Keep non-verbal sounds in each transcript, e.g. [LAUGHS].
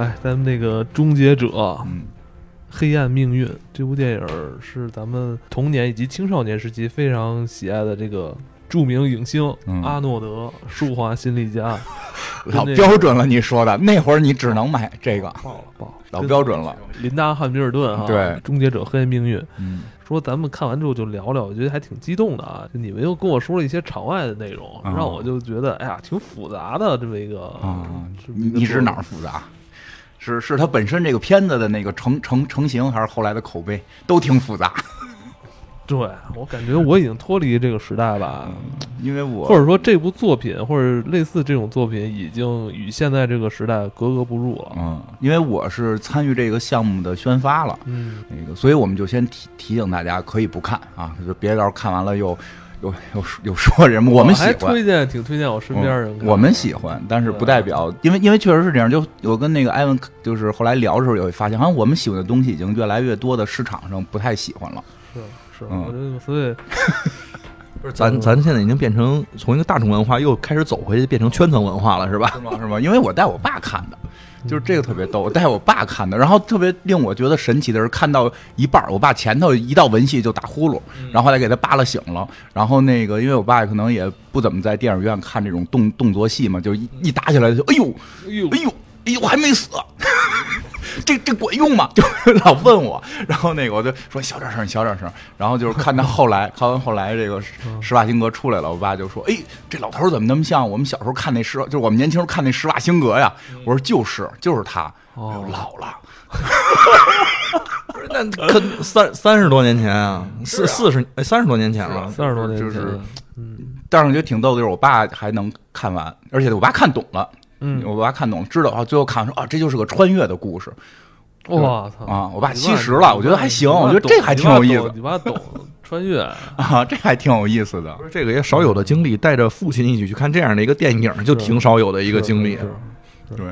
哎，咱们那个《终结者》嗯，黑暗命运这部电影是咱们童年以及青少年时期非常喜爱的这个著名影星、嗯阿诺德，舒华辛力加，[LAUGHS] 老标准了，你说的那会儿你只能买这个，爆了爆，老标准了。林达·汉密尔顿哈，对《终结者：黑暗命运》。嗯说咱们看完之后就聊聊，我觉得还挺激动的啊！就你们又跟我说了一些场外的内容，啊让我就觉得哎呀，挺复杂的这么一个啊，你你是哪儿复杂？是是它本身这个片子的那个成成成型，还是后来的口碑都挺复杂？[LAUGHS] 对我感觉我已经脱离这个时代吧，因为我或者说这部作品或者类似这种作品已经与现在这个时代格格不入了。嗯，因为我是参与这个项目的宣发了，嗯，那个，所以我们就先提提醒大家可以不看啊，就别到时候看完了又又又又说人吗我们喜还欢。推荐挺推荐我身边人看我们喜欢，但是不代表，因为因为确实是这样。就我跟那个艾文，就是后来聊的时候也会发现，好像我们喜欢的东西已经越来越多的市场上不太喜欢了。是是，嗯所以 [LAUGHS] 不是咱咱现在已经变成从一个大众文化又开始走回去，变成圈层文化了，是吧？是吗？是吗？因为我带我爸看的，就是这个特别逗，我带我爸看的。然后特别令我觉得神奇的是，看到一半，我爸前头一到文戏就打呼噜，然后后来给他扒拉醒了。然后那个，因为我爸可能也不怎么在电影院看这种动动作戏嘛，就一一打起来就哎呦哎呦哎呦哎呦还没死。这这管用吗？[LAUGHS] 就老问我，然后那个我就说小点声，小点声。然后就是看到后来，看完后来这个施瓦辛格出来了，我爸就说：“哎，这老头儿怎么那么像我们小时候看那施，就是我们年轻时候看那施瓦辛格呀？”我说：“就是，就是他，哦老了。那可三三十多年前啊，四四十哎三十多年前了。三十多年前，就是嗯”但是我觉得挺逗的，就是我爸还能看完，而且我爸看懂了。嗯，我爸看懂了，知道啊，最后看说啊，这就是个穿越的故事我操啊。我爸七十了，我觉得还行，我觉得这还挺有意思你爸懂 [LAUGHS] 穿越，啊，这还挺有意思的不。是这个也少有的经历，带着父亲一起去看这样的一个电影，就挺少有的一个经历对，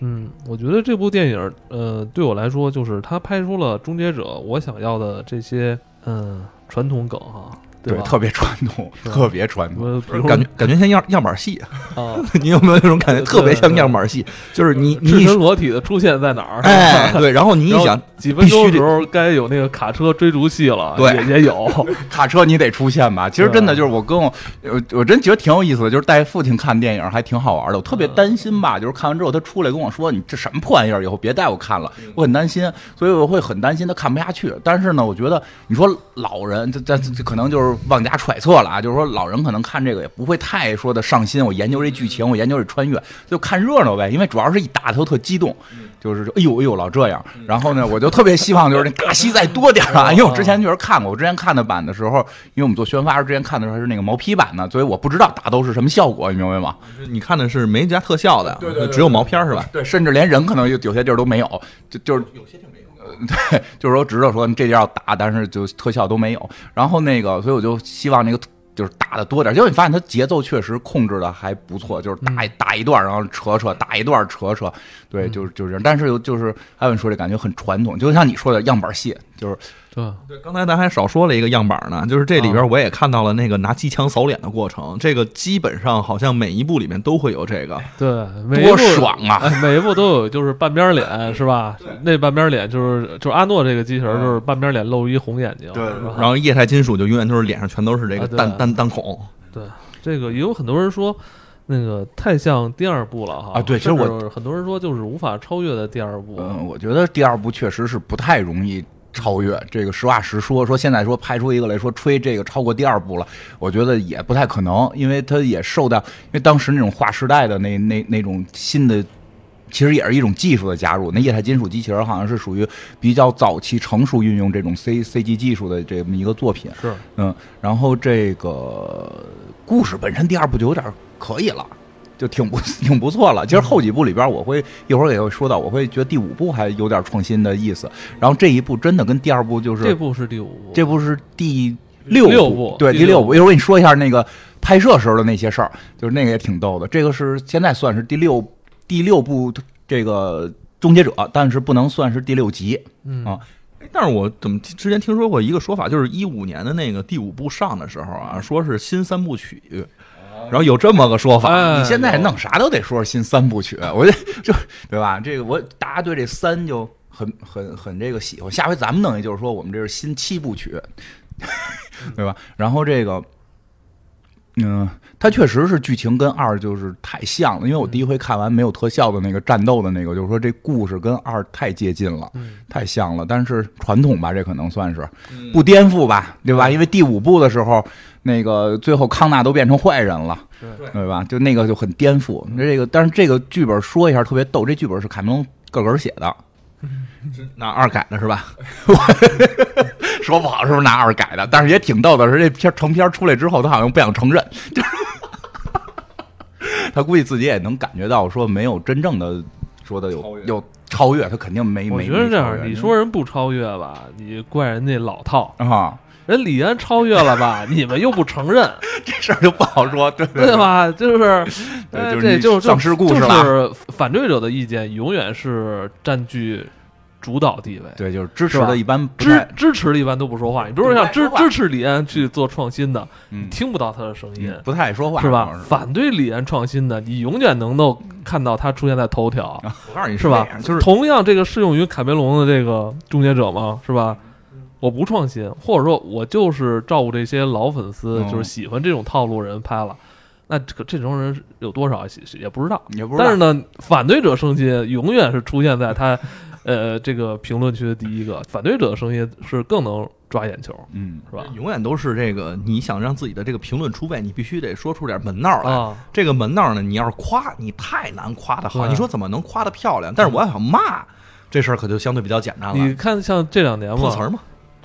嗯，我觉得这部电影，呃，对我来说，就是他拍出了《终结者》我想要的这些，嗯，传统梗哈，对，吧？特别传统，特别传统。感觉感觉像样样板戏，啊，[LAUGHS] 你有没有那种感觉？特别像样板戏，就是你你身裸体的出现在哪儿？哎对，然后你一想，几分钟的时候该有那个卡车追逐戏了，对也也有，[LAUGHS] 卡车你得出现吧？[LAUGHS] 其实真的就是我跟我，我我真觉得挺有意思的，就是带父亲看电影还挺好玩的。我特别担心吧，就是看完之后他出来跟我说：“你这什么破玩意儿？以后别带我看了。”我很担心，所以我会很担心他看不下去。但是呢，我觉得你说老人，这这这可能就是妄加揣测了啊，就是说老人可能看这个也不会太说的上心。我研究这剧情，我研究这穿越，就看热闹呗。因为主要是一打头特激动。就是哎呦哎呦老这样，然后呢，我就特别希望就是那打戏再多点儿啊，因为我之前确实看过，我之前看的版的时候，因为我们做宣发时之前看的时候还是那个毛坯版的，所以我不知道打斗是什么效果，你明白吗？你看的是没加特效的，对对对只有毛片是吧？对，甚至连人可能有有些地儿都没有，就就是有些地儿没有。[LAUGHS] 对，就是说知道说这地儿要打，但是就特效都没有。然后那个，所以我就希望那个就是打的多点儿。结果你发现它节奏确实控制的还不错，就是打、打一段，然后扯扯，打一段扯扯，对，就是就是这样。但是就是艾文说这感觉很传统，就像你说的样板戏，就是对？对，刚才咱还少说了一个样板呢，就是这里边我也看到了那个拿机枪扫脸的过程，这个基本上好像每一部里面都会有这个。对，多爽啊！哎，每一部都有，就是半边脸是吧？那半边脸就是就是阿诺这个机器人，就是半边脸露一红眼睛，然后液态金属就永远都是脸上全都是这个弹弹弹孔，对，这个也有很多人说，那个太像第二部了哈。啊对其实我很多人说就是无法超越的第二部。嗯，我觉得第二部确实是不太容易超越。这个实话实说，说现在说拍出一个来说吹这个超过第二部了，我觉得也不太可能，因为它也受到，因为当时那种划时代的那那那种新的。其实也是一种技术的加入，那液态金属机器人好像是属于比较早期成熟运用这种 C C G 技术的这么一个作品。是，嗯，然后这个故事本身第二部就有点可以了，就挺不 [LAUGHS] 挺不错了。其实后几部里边，我会一会儿也会说到，我会觉得第五部还有点创新的意思。然后这一部真的跟第二部就是这部是第五部，这部是第六六部对，第六部。一会儿我跟你说一下那个拍摄时候的那些事儿，就是那个也挺逗的。这个是现在算是第六第六部这个终结者，但是不能算是第六集。嗯啊哎但是我怎么之前听说过一个说法，就是一五年的那个第五部上的时候啊，说是新三部曲，然后有这么个说法，哎，你现在弄啥都得说是新三部曲，我就就对吧？这个我大家对这三就很很很这个喜欢，下回咱们弄也就是说我们这是新七部曲，[LAUGHS] 对吧？然后这个。嗯，它确实是剧情跟二就是太像了，因为我第一回看完没有特效的那个战斗的那个，就是说这故事跟二太接近了，太像了。但是传统吧，这可能算是不颠覆吧，对吧？因为第五部的时候，那个最后康纳都变成坏人了，对吧？就那个就很颠覆。这个，但是这个剧本说一下特别逗，这剧本是凯文龙个个写的。[LAUGHS] 拿二改的是吧？[LAUGHS] 说不好是不是拿二改的？但是也挺逗的，是这片成片出来之后，他好像不想承认，就是 [LAUGHS] 他估计自己也能感觉到，说没有真正的说的有有超越，他肯定没。我觉得这样，你说人不超越吧，你怪人家老套啊。人李安超越了吧，你们又不承认，[LAUGHS] 这事儿就不好说，对对吧？就是，这就是丧尸故事了。反对者的意见永远是占据。主导地位，对，就是支持的，一般支支持的一般都不说话。你比如说像支支持李安去做创新的，你听不到他的声音，不太爱说话，是吧？反对李安创新的，你永远能够看到他出现在头条。我告诉你，是吧？就是同样，这个适用于卡梅隆的这个终结者吗？是吧？我不创新，或者说我就是照顾这些老粉丝，就是喜欢这种套路人拍了。那这这种人有多少？也不知道，也不知道。但是呢，反对者声音永远是出现在他。呃，这个评论区的第一个反对者的声音是更能抓眼球，嗯，是吧？永远都是这个，你想让自己的这个评论出位，你必须得说出点门道来。这个门道呢，你要是夸，你太难夸的好。你说怎么能夸的漂亮？但是我要想骂，这事儿可就相对比较简单了。你看，像这两年嘛，词儿嘛，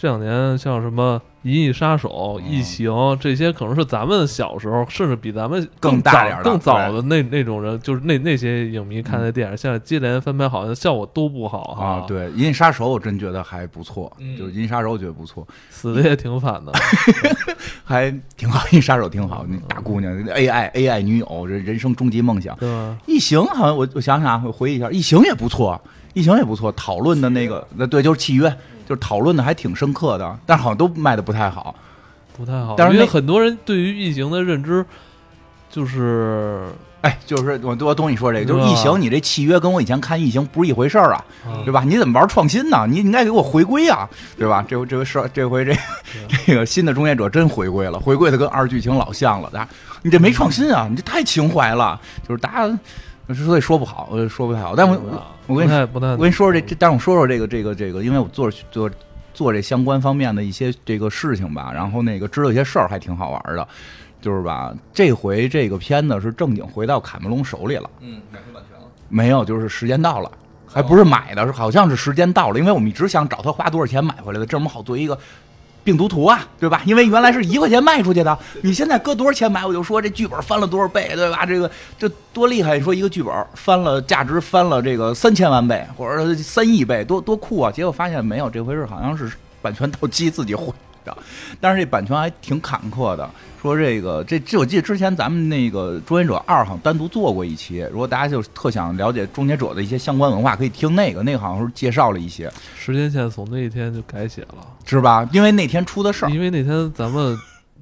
这两年像什么？《银翼杀手》《异形》这些可能是咱们小时候，甚至比咱们更大点、更早的那那种人，就是那那些影迷看的电影，现在接连翻拍，好像效果都不好啊。对，《银翼杀手》我真觉得还不错，就是《银翼杀手》我觉得不错，死的也挺惨的，[LAUGHS] 还挺好，《银翼杀手》挺好，那大姑娘 AI AI 女友，这人生终极梦想。对？异形好像我我想想，我回忆一下，《异形》也不错，《异形》也不错，讨论的那个那对，就是契约。就是讨论的还挺深刻的，但是好像都卖的不太好，不太好。但是因为很多人对于异形的认知，就是，哎，就是我我懂你说这个，就是异形，你这契约跟我以前看异形不是一回事儿啊，对吧？你怎么玩创新呢？你应该给我回归啊，对吧？这回这回是这回这 [LAUGHS] 这个新的终结者真回归了，回归的跟二剧情老像了，你这没创新啊，你这太情怀了，就是大家。所以说不好，我说不太好。但我我跟你我跟你说说这这，但是我说说这个这个这个，因为我做做做这相关方面的一些这个事情吧，然后那个知道一些事儿还挺好玩的，就是吧，这回这个片子是正经回到卡梅隆手里了。嗯，买回版权了？没有，就是时间到了，还不是买的，是好像是时间到了，因为我们一直想找他花多少钱买回来的，这么好做一个。病毒图啊，对吧？因为原来是一块钱卖出去的，你现在搁多少钱买？我就说这剧本翻了多少倍，对吧？这个这多厉害！你说一个剧本翻了，价值翻了这个三千万倍，或者三亿倍，多多酷啊！结果发现没有这回事，好像是版权到期自己毁的，但是这版权还挺坎坷的。说这个这这，我记得之前咱们那个《终结者二》好像单独做过一期，如果大家就特想了解《终结者》的一些相关文化，可以听那个，那个好像是介绍了一些。时间线从那一天就改写了，是吧？因为那天出的事儿，因为那天咱们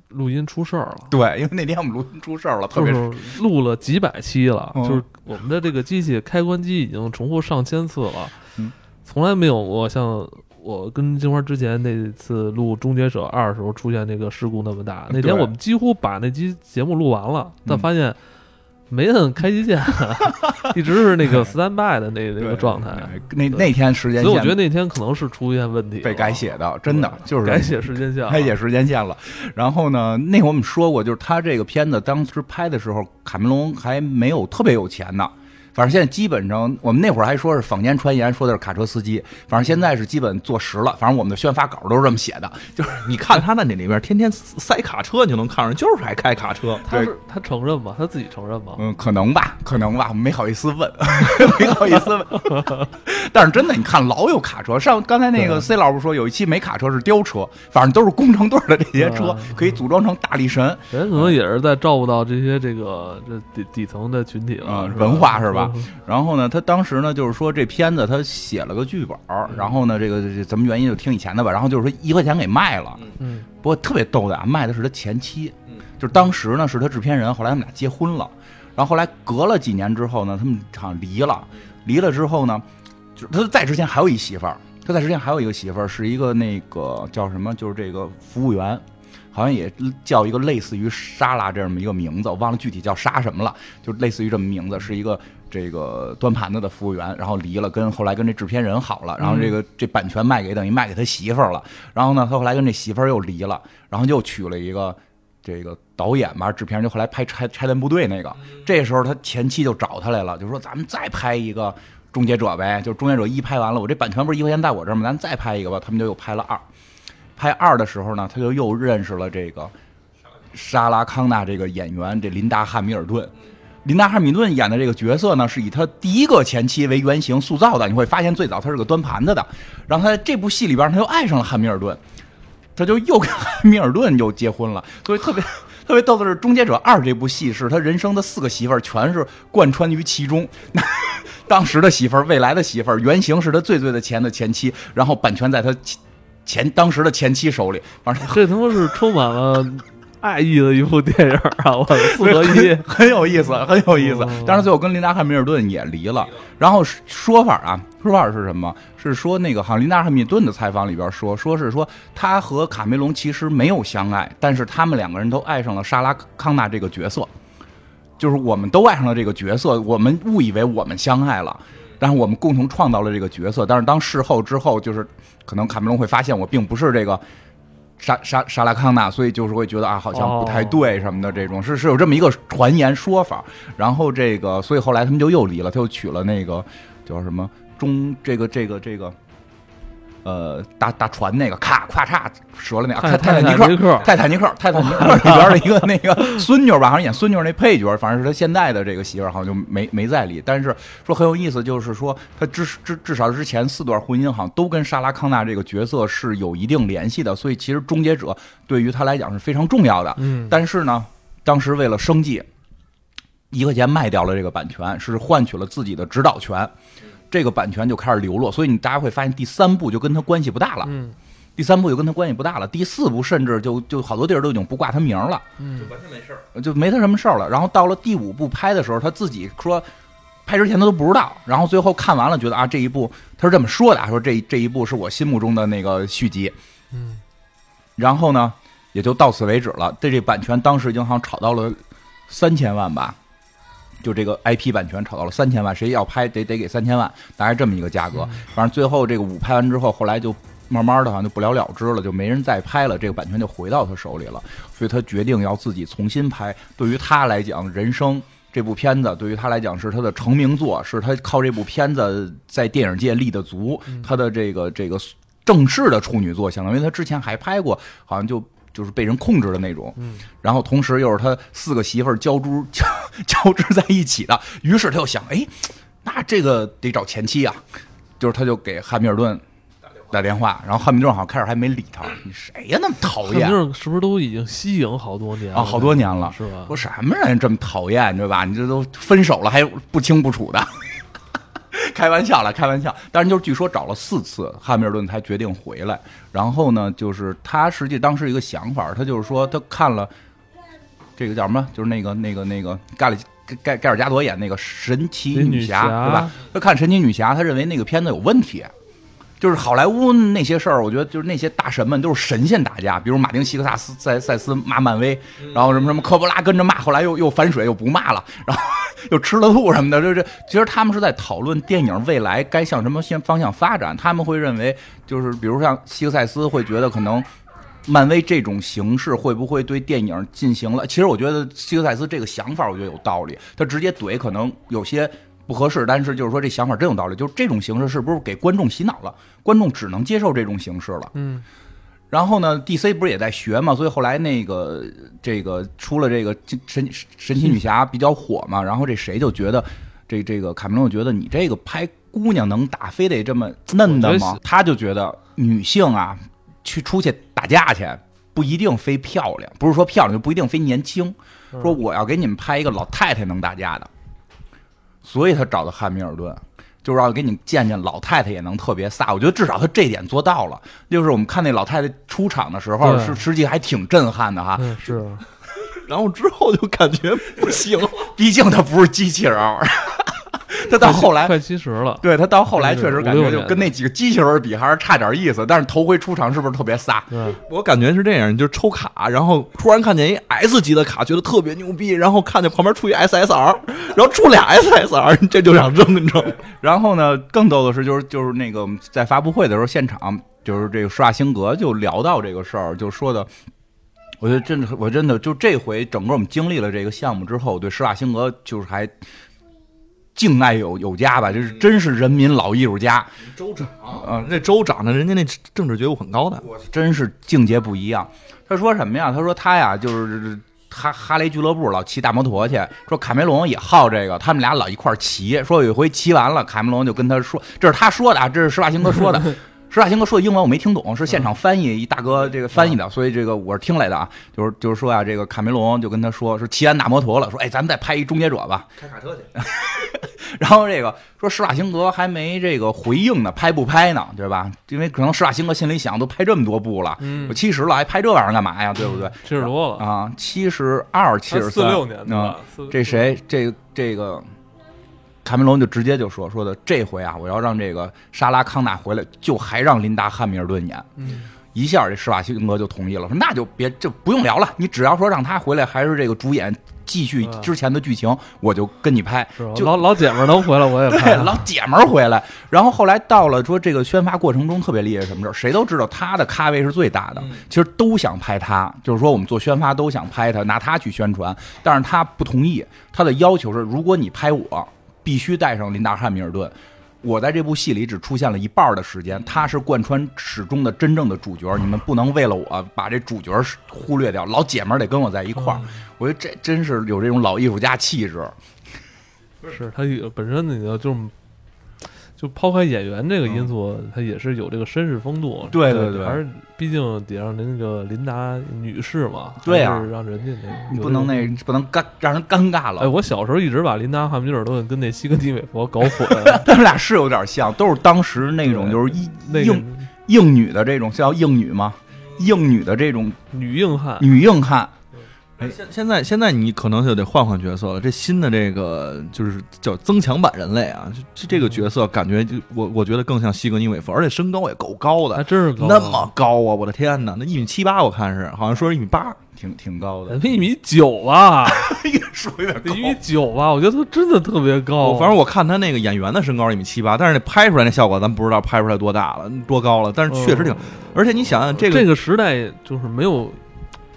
录音出事儿了。对，因为那天我们录音出事儿了，特别是录了几百期了，就是我们的这个机器开关机已经重复上千次了，从来没有过像。我跟金花之前那次录《终结者二》的时候出现那个事故那么大，那天我们几乎把那期节目录完了，但发现没摁开机键，[LAUGHS] 一直是那个 stand by 的那那个状态。那那天时间，所以我觉得那天可能是出现问题，被改写的，真的就是改写时间线，改写时间线了。然后呢，那会我们说过，就是他这个片子当时拍的时候，卡梅隆还没有特别有钱呢。反正现在基本上，我们那会儿还说是坊间传言，说的是卡车司机。反正现在是基本坐实了。反正我们的宣发稿都是这么写的，就是你看他那那里边天天塞卡车，你就能看出来就是爱开卡车。他是他承认吗？他自己承认吗？嗯，可能吧，可能吧，没好意思问，[LAUGHS] 没好意思问。但是真的，你看老有卡车。上刚才那个 C 老师说有一期没卡车是吊车，反正都是工程队的这些车，可以组装成大力神。人可能也是在照顾到这些这个这底底层的群体了，文化是吧？然后呢，他当时呢，就是说这片子他写了个剧本然后呢，这个什么原因就听以前的吧。然后就是说一块钱给卖了，嗯，不过特别逗的啊，卖的是他前妻，就当时呢是他制片人，后来他们俩结婚了，然后后来隔了几年之后呢，他们好像离了，离了之后呢，就他在之前还有一媳妇儿，他在之前还有一个媳妇儿，是一个那个叫什么，就是这个服务员。好像也叫一个类似于莎拉这么一个名字，我忘了具体叫莎什么了，就类似于这么名字，是一个这个端盘子的服务员，然后离了，跟后来跟这制片人好了，然后这个这版权卖给等于卖给他媳妇儿了，然后呢，他后来跟这媳妇儿又离了，然后又娶了一个这个导演吧，制片人就后来拍拆拆弹部队那个，这时候他前妻就找他来了，就说咱们再拍一个终结者呗，就是终结者一拍完了，我这版权不是一块钱在我这儿吗？咱再拍一个吧，他们就又拍了二。拍二的时候呢，他就又认识了这个莎拉康纳这个演员，这琳达汉密尔顿。琳达汉密尔顿演的这个角色呢，是以他第一个前妻为原型塑造的。你会发现，最早他是个端盘子的，然后他在这部戏里边，他又爱上了汉密尔顿，他就又跟汉密尔顿又结婚了。所以特别特别逗的是，《终结者二》这部戏是他人生的四个媳妇儿全是贯穿于其中。[LAUGHS] 当时的媳妇儿、未来的媳妇儿、原型是他最最的前的前妻，然后版权在他。前当时的前妻手里，反正这他妈是充满了爱意的一部电影啊！我四合一 [LAUGHS] 很有意思，很有意思。但是最后跟琳达汉密尔顿也离了。然后说法啊，说法是什么？是说那个好像琳达汉密尔顿的采访里边说，说是说他和卡梅隆其实没有相爱，但是他们两个人都爱上了莎拉康纳这个角色，就是我们都爱上了这个角色，我们误以为我们相爱了。然后我们共同创造了这个角色，但是当事后之后，就是可能卡梅隆会发现我并不是这个莎莎莎拉康纳，所以就是会觉得啊，好像不太对什么的这种，是是有这么一个传言说法。然后这个，所以后来他们就又离了，他又娶了那个叫什么中这个这个这个。呃，大大船那个，咔咔嚓折了那泰泰坦尼克，泰坦尼克，[LAUGHS] 泰坦尼克里边的一个那个孙女吧，[LAUGHS] 好像演孙女那配角，反正是他现在的这个媳妇儿，好像就没没在里。但是说很有意思，就是说他至至至少之前四段婚姻，好像都跟莎拉康纳这个角色是有一定联系的，所以其实终结者对于他来讲是非常重要的。嗯，但是呢，当时为了生计，一块钱卖掉了这个版权，是换取了自己的指导权。这个版权就开始流落，所以你大家会发现第三部就跟他关系不大了。嗯，第三部就跟他关系不大了。第四部甚至就就好多地儿都已经不挂他名了。嗯，就完全没事儿，就没他什么事儿了。然后到了第五部拍的时候，他自己说，拍之前他都不知道。然后最后看完了，觉得啊，这一部他是这么说的，说这这一部是我心目中的那个续集。嗯，然后呢，也就到此为止了。这这版权当时已经好像炒到了三千万吧。就这个 IP 版权炒到了三千万，谁要拍得得给三千万，大概这么一个价格。反正最后这个五拍完之后，后来就慢慢的好像就不了了之了，就没人再拍了，这个版权就回到他手里了。所以他决定要自己重新拍。对于他来讲，人生这部片子对于他来讲是他的成名作，是他靠这部片子在电影界立的足，他的这个这个正式的处女作，相当于他之前还拍过，好像就。就是被人控制的那种，然后同时又是他四个媳妇儿交织交 [LAUGHS] 交织在一起的，于是他又想，哎，那这个得找前妻啊，就是他就给汉密尔顿打电话，然后汉密尔顿好像开始还没理他，你谁呀那么讨厌？是不是都已经息影好多年啊？好多年了，是吧？说什么人这么讨厌，对吧？你这都分手了还不清不楚的。开玩笑了，开玩笑。但是就是据说找了四次，汉密尔顿才决定回来。然后呢，就是他实际当时一个想法，他就是说他看了这个叫什么，就是那个那个那个盖里盖盖尔加朵演那个神奇女侠，对吧？他看神奇女侠，他认为那个片子有问题。就是好莱坞那些事儿，我觉得就是那些大神们都是神仙打架，比如马丁·西克萨斯在赛斯骂漫威，然后什么什么科波拉跟着骂，后来又又反水又不骂了，然后 [LAUGHS] 又吃了吐什么的，就是其实他们是在讨论电影未来该向什么先方向发展。他们会认为，就是比如像西克赛斯会觉得可能漫威这种形式会不会对电影进行了？其实我觉得西克赛斯这个想法我觉得有道理，他直接怼可能有些。不合适，但是就是说这想法真有道理，就是这种形式是不是给观众洗脑了？观众只能接受这种形式了。嗯，然后呢，DC 不是也在学嘛？所以后来那个这个出了这个神神奇女侠比较火嘛，然后这谁就觉得这这个卡梅隆觉得你这个拍姑娘能打，非得这么嫩的吗？他就觉得女性啊，去出去打架去不一定非漂亮，不是说漂亮就不一定非年轻。说我要给你们拍一个老太太能打架的。所以他找的汉密尔顿，就是要给你见见老太太也能特别飒。我觉得至少他这点做到了。就是我们看那老太太出场的时候，是实际还挺震撼的哈。是，[LAUGHS] 然后之后就感觉不行，毕竟他不是机器人。[LAUGHS] [LAUGHS] 他到后来快七十了，对他到后来确实感觉就跟那几个机器人比还是差点意思。但是头回出场是不是特别飒？我感觉是这样，就是抽卡，然后突然看见一 S 级的卡，觉得特别牛逼，然后看见旁边出一 SSR，然后出俩 SSR，[LAUGHS] 这就想扔，你知道吗？然后呢，更逗的是，就是就是那个在发布会的时候，现场就是这个施瓦辛格就聊到这个事儿，就说的，我觉得真的，我真的就这回整个我们经历了这个项目之后，对施瓦辛格就是还。敬爱有有加吧，这是真是人民老艺术家。州长，嗯，那州长呢？人家那政治觉悟很高的，真是境界不一样。他说什么呀？他说他呀，就是哈哈雷俱乐部老骑大摩托去。说卡梅隆也好这个，他们俩老一块骑。说有一回骑完了，卡梅隆就跟他说，这是他说的啊，这是施瓦辛格说的。[LAUGHS] 施瓦辛格说的英文我没听懂，是现场翻译一大哥这个翻译的，所以这个我是听来的啊。就是就是说啊，这个卡梅隆就跟他说，说骑完大摩托了，说哎，咱们再拍一终结者吧，开卡车去。[LAUGHS] 然后这个说施瓦辛格还没这个回应呢，拍不拍呢？对吧？因为可能施瓦辛格心里想，都拍这么多部了，我七十了还拍这玩意儿干嘛呀？对不对？七十多了啊，七十二、七十三，四六年啊。这谁？这这个卡梅隆就直接就说说的，这回啊，我要让这个莎拉康纳回来，就还让琳达汉密尔顿演。一下这施瓦辛格就同意了，说那就别就不用聊了，你只要说让他回来，还是这个主演。继续之前的剧情，我就跟你拍。就老老姐们儿都回来，我也拍。老姐们儿回来，然后后来到了说这个宣发过程中特别厉害什么事儿，谁都知道他的咖位是最大的。其实都想拍他，就是说我们做宣发都想拍他，拿他去宣传。但是他不同意，他的要求是，如果你拍我，必须带上林达汉密尔顿。我在这部戏里只出现了一半的时间，他是贯穿始终的真正的主角，你们不能为了我把这主角忽略掉。老姐们儿得跟我在一块儿，我觉得这真是有这种老艺术家气质。是他本身那个就是。就抛开演员这个因素，他也是有这个绅士风度。对对对，还是毕竟得让那个琳达女士嘛。对啊，让人家那不能那不能尴让人尴尬了。哎，我小时候一直把琳达汉密尔顿跟那西格尼韦佛搞混，[LAUGHS] 他们俩是有点像，都是当时那种就是硬硬女的这种叫硬女吗？硬女的这种女硬汉，女硬汉。现现在现在你可能就得换换角色了。这新的这个就是叫增强版人类啊，这这个角色感觉就我我觉得更像西格尼韦夫，而且身高也够高的，还真是高那么高啊！我的天哪，那一米七八我看是，好像说是一米八，挺挺高的，一米九吧，[LAUGHS] 越说越高，一米九吧，我觉得他真的特别高。反正我看他那个演员的身高一米七八，但是那拍出来那效果咱不知道拍出来多大了，多高了，但是确实挺。而且你想想这个这个时代就是没有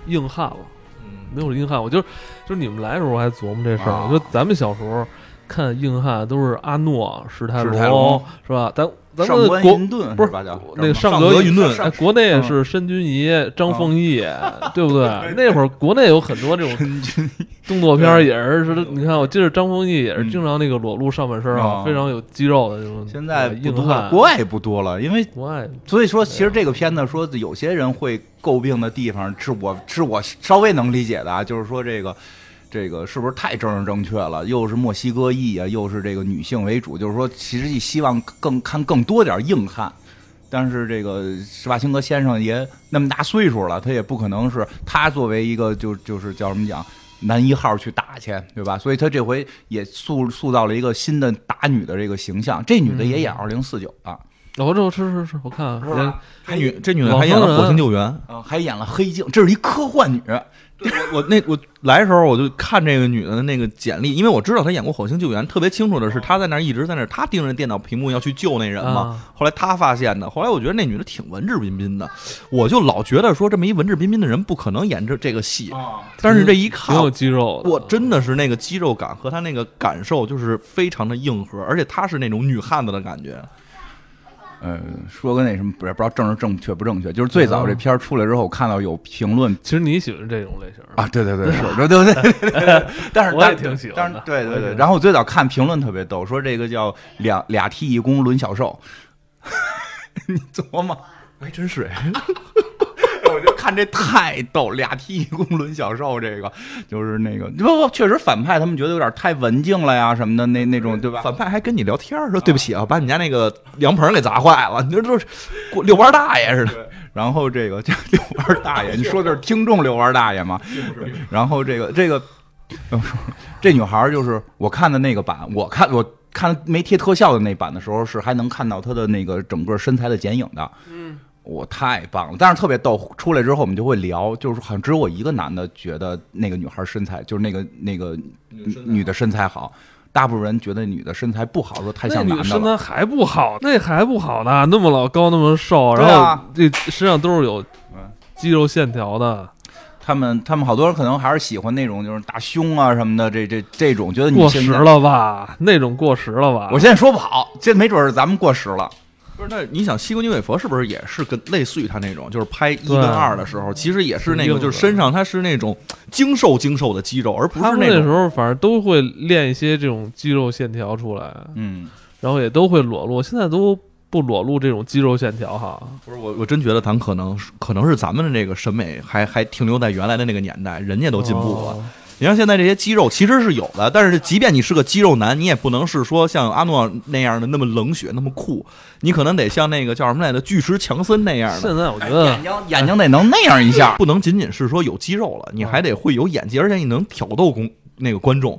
硬汉了。没有硬汉，我就就是你们来的时候我还琢磨这事儿。我觉得咱们小时候看硬汉都是阿诺、史泰龙，是吧？咱咱们国不是那个上格云顿，哎，国内是申军仪、张丰毅，[LAUGHS] 对不对？那会儿国内有很多这种动作片，也是是，你看，我记得张丰毅也是经常那个裸露上半身啊，非常有肌肉的这种。现在不多，国外也不多了，因为国外，所以说其实这个片子说有些人会诟病的地方，是我是我稍微能理解的啊，就是说这个。这个是不是太政治正确了？又是墨西哥裔啊，又是这个女性为主，就是说，其实希望更看更多点硬汉。但是这个施瓦辛格先生也那么大岁数了，他也不可能是他作为一个就就是叫什么讲男一号去打去，对吧？所以他这回也塑塑造了一个新的打女的这个形象。这女的也演二零四九啊，我这是是是，我看还女这女的还演了火星救援啊，还演了黑镜，这是一科幻女。我那我来的时候我就看这个女的那个简历，因为我知道她演过《火星救援》，特别清楚的是她在那儿一直在那儿，她盯着电脑屏幕要去救那人嘛。后来她发现的，后来我觉得那女的挺文质彬彬的，我就老觉得说这么一文质彬彬的人不可能演这这个戏。但是这一看，有肌肉，我真的是那个肌肉感和她那个感受就是非常的硬核，而且她是那种女汉子的感觉。呃，说个那什么，不是不知道政治正确不正确？就是最早这片儿出来之后，我看到有评论，其实你喜欢这种类型啊？对对对，是，对对对。[LAUGHS] 但是我也挺喜欢的。对对对。然后我最早看评论特别逗，说这个叫两俩替一公轮小兽，[LAUGHS] 你琢磨，还真是看这太逗，俩踢一公轮小兽，这个就是那个不不，确实反派他们觉得有点太文静了呀什么的，那那种对吧？反派还跟你聊天说对不起啊，把你家那个凉棚给砸坏了，你说都是遛弯大爷似的。然后这个这遛弯大爷，你说的是听众遛弯大爷吗？然后这个这个，这 [LAUGHS] 女孩就是我看的那个版，我看我看没贴特效的那版的时候，是还能看到她的那个整个身材的剪影的。嗯，我太棒了，但是特别逗。出来之后我们就会聊，就是好像只有我一个男的觉得那个女孩身材，就是那个那个女的身材好。大部分人觉得女的身材不好，说太像男的身材还不好，那还不好呢，那么老高，那么瘦，然后这身上都是有肌肉线条的。他们他们好多人可能还是喜欢那种就是大胸啊什么的，这这这种觉得过时了吧？那种过时了吧？我现在说不好，这没准是咱们过时了。不是，那你想西宫女伟佛是不是也是跟类似于他那种，就是拍一跟二的时候，其实也是那个，就是身上他是那种精瘦精瘦的肌肉，而不是那时候反正都会练一些这种肌肉线条出来，嗯，然后也都会裸露，现在都不裸露这种肌肉线条哈。不是我，我真觉得咱可能可能是咱们的这个审美还还停留在原来的那个年代，人家都进步了。你像现在这些肌肉其实是有的，但是即便你是个肌肉男，你也不能是说像阿诺那样的那么冷血、那么酷，你可能得像那个叫什么来着，巨石强森那样的。现在我觉得眼睛眼睛得能那样一下，不能仅仅是说有肌肉了，你还得会有演技，而且你能挑逗公。那个观众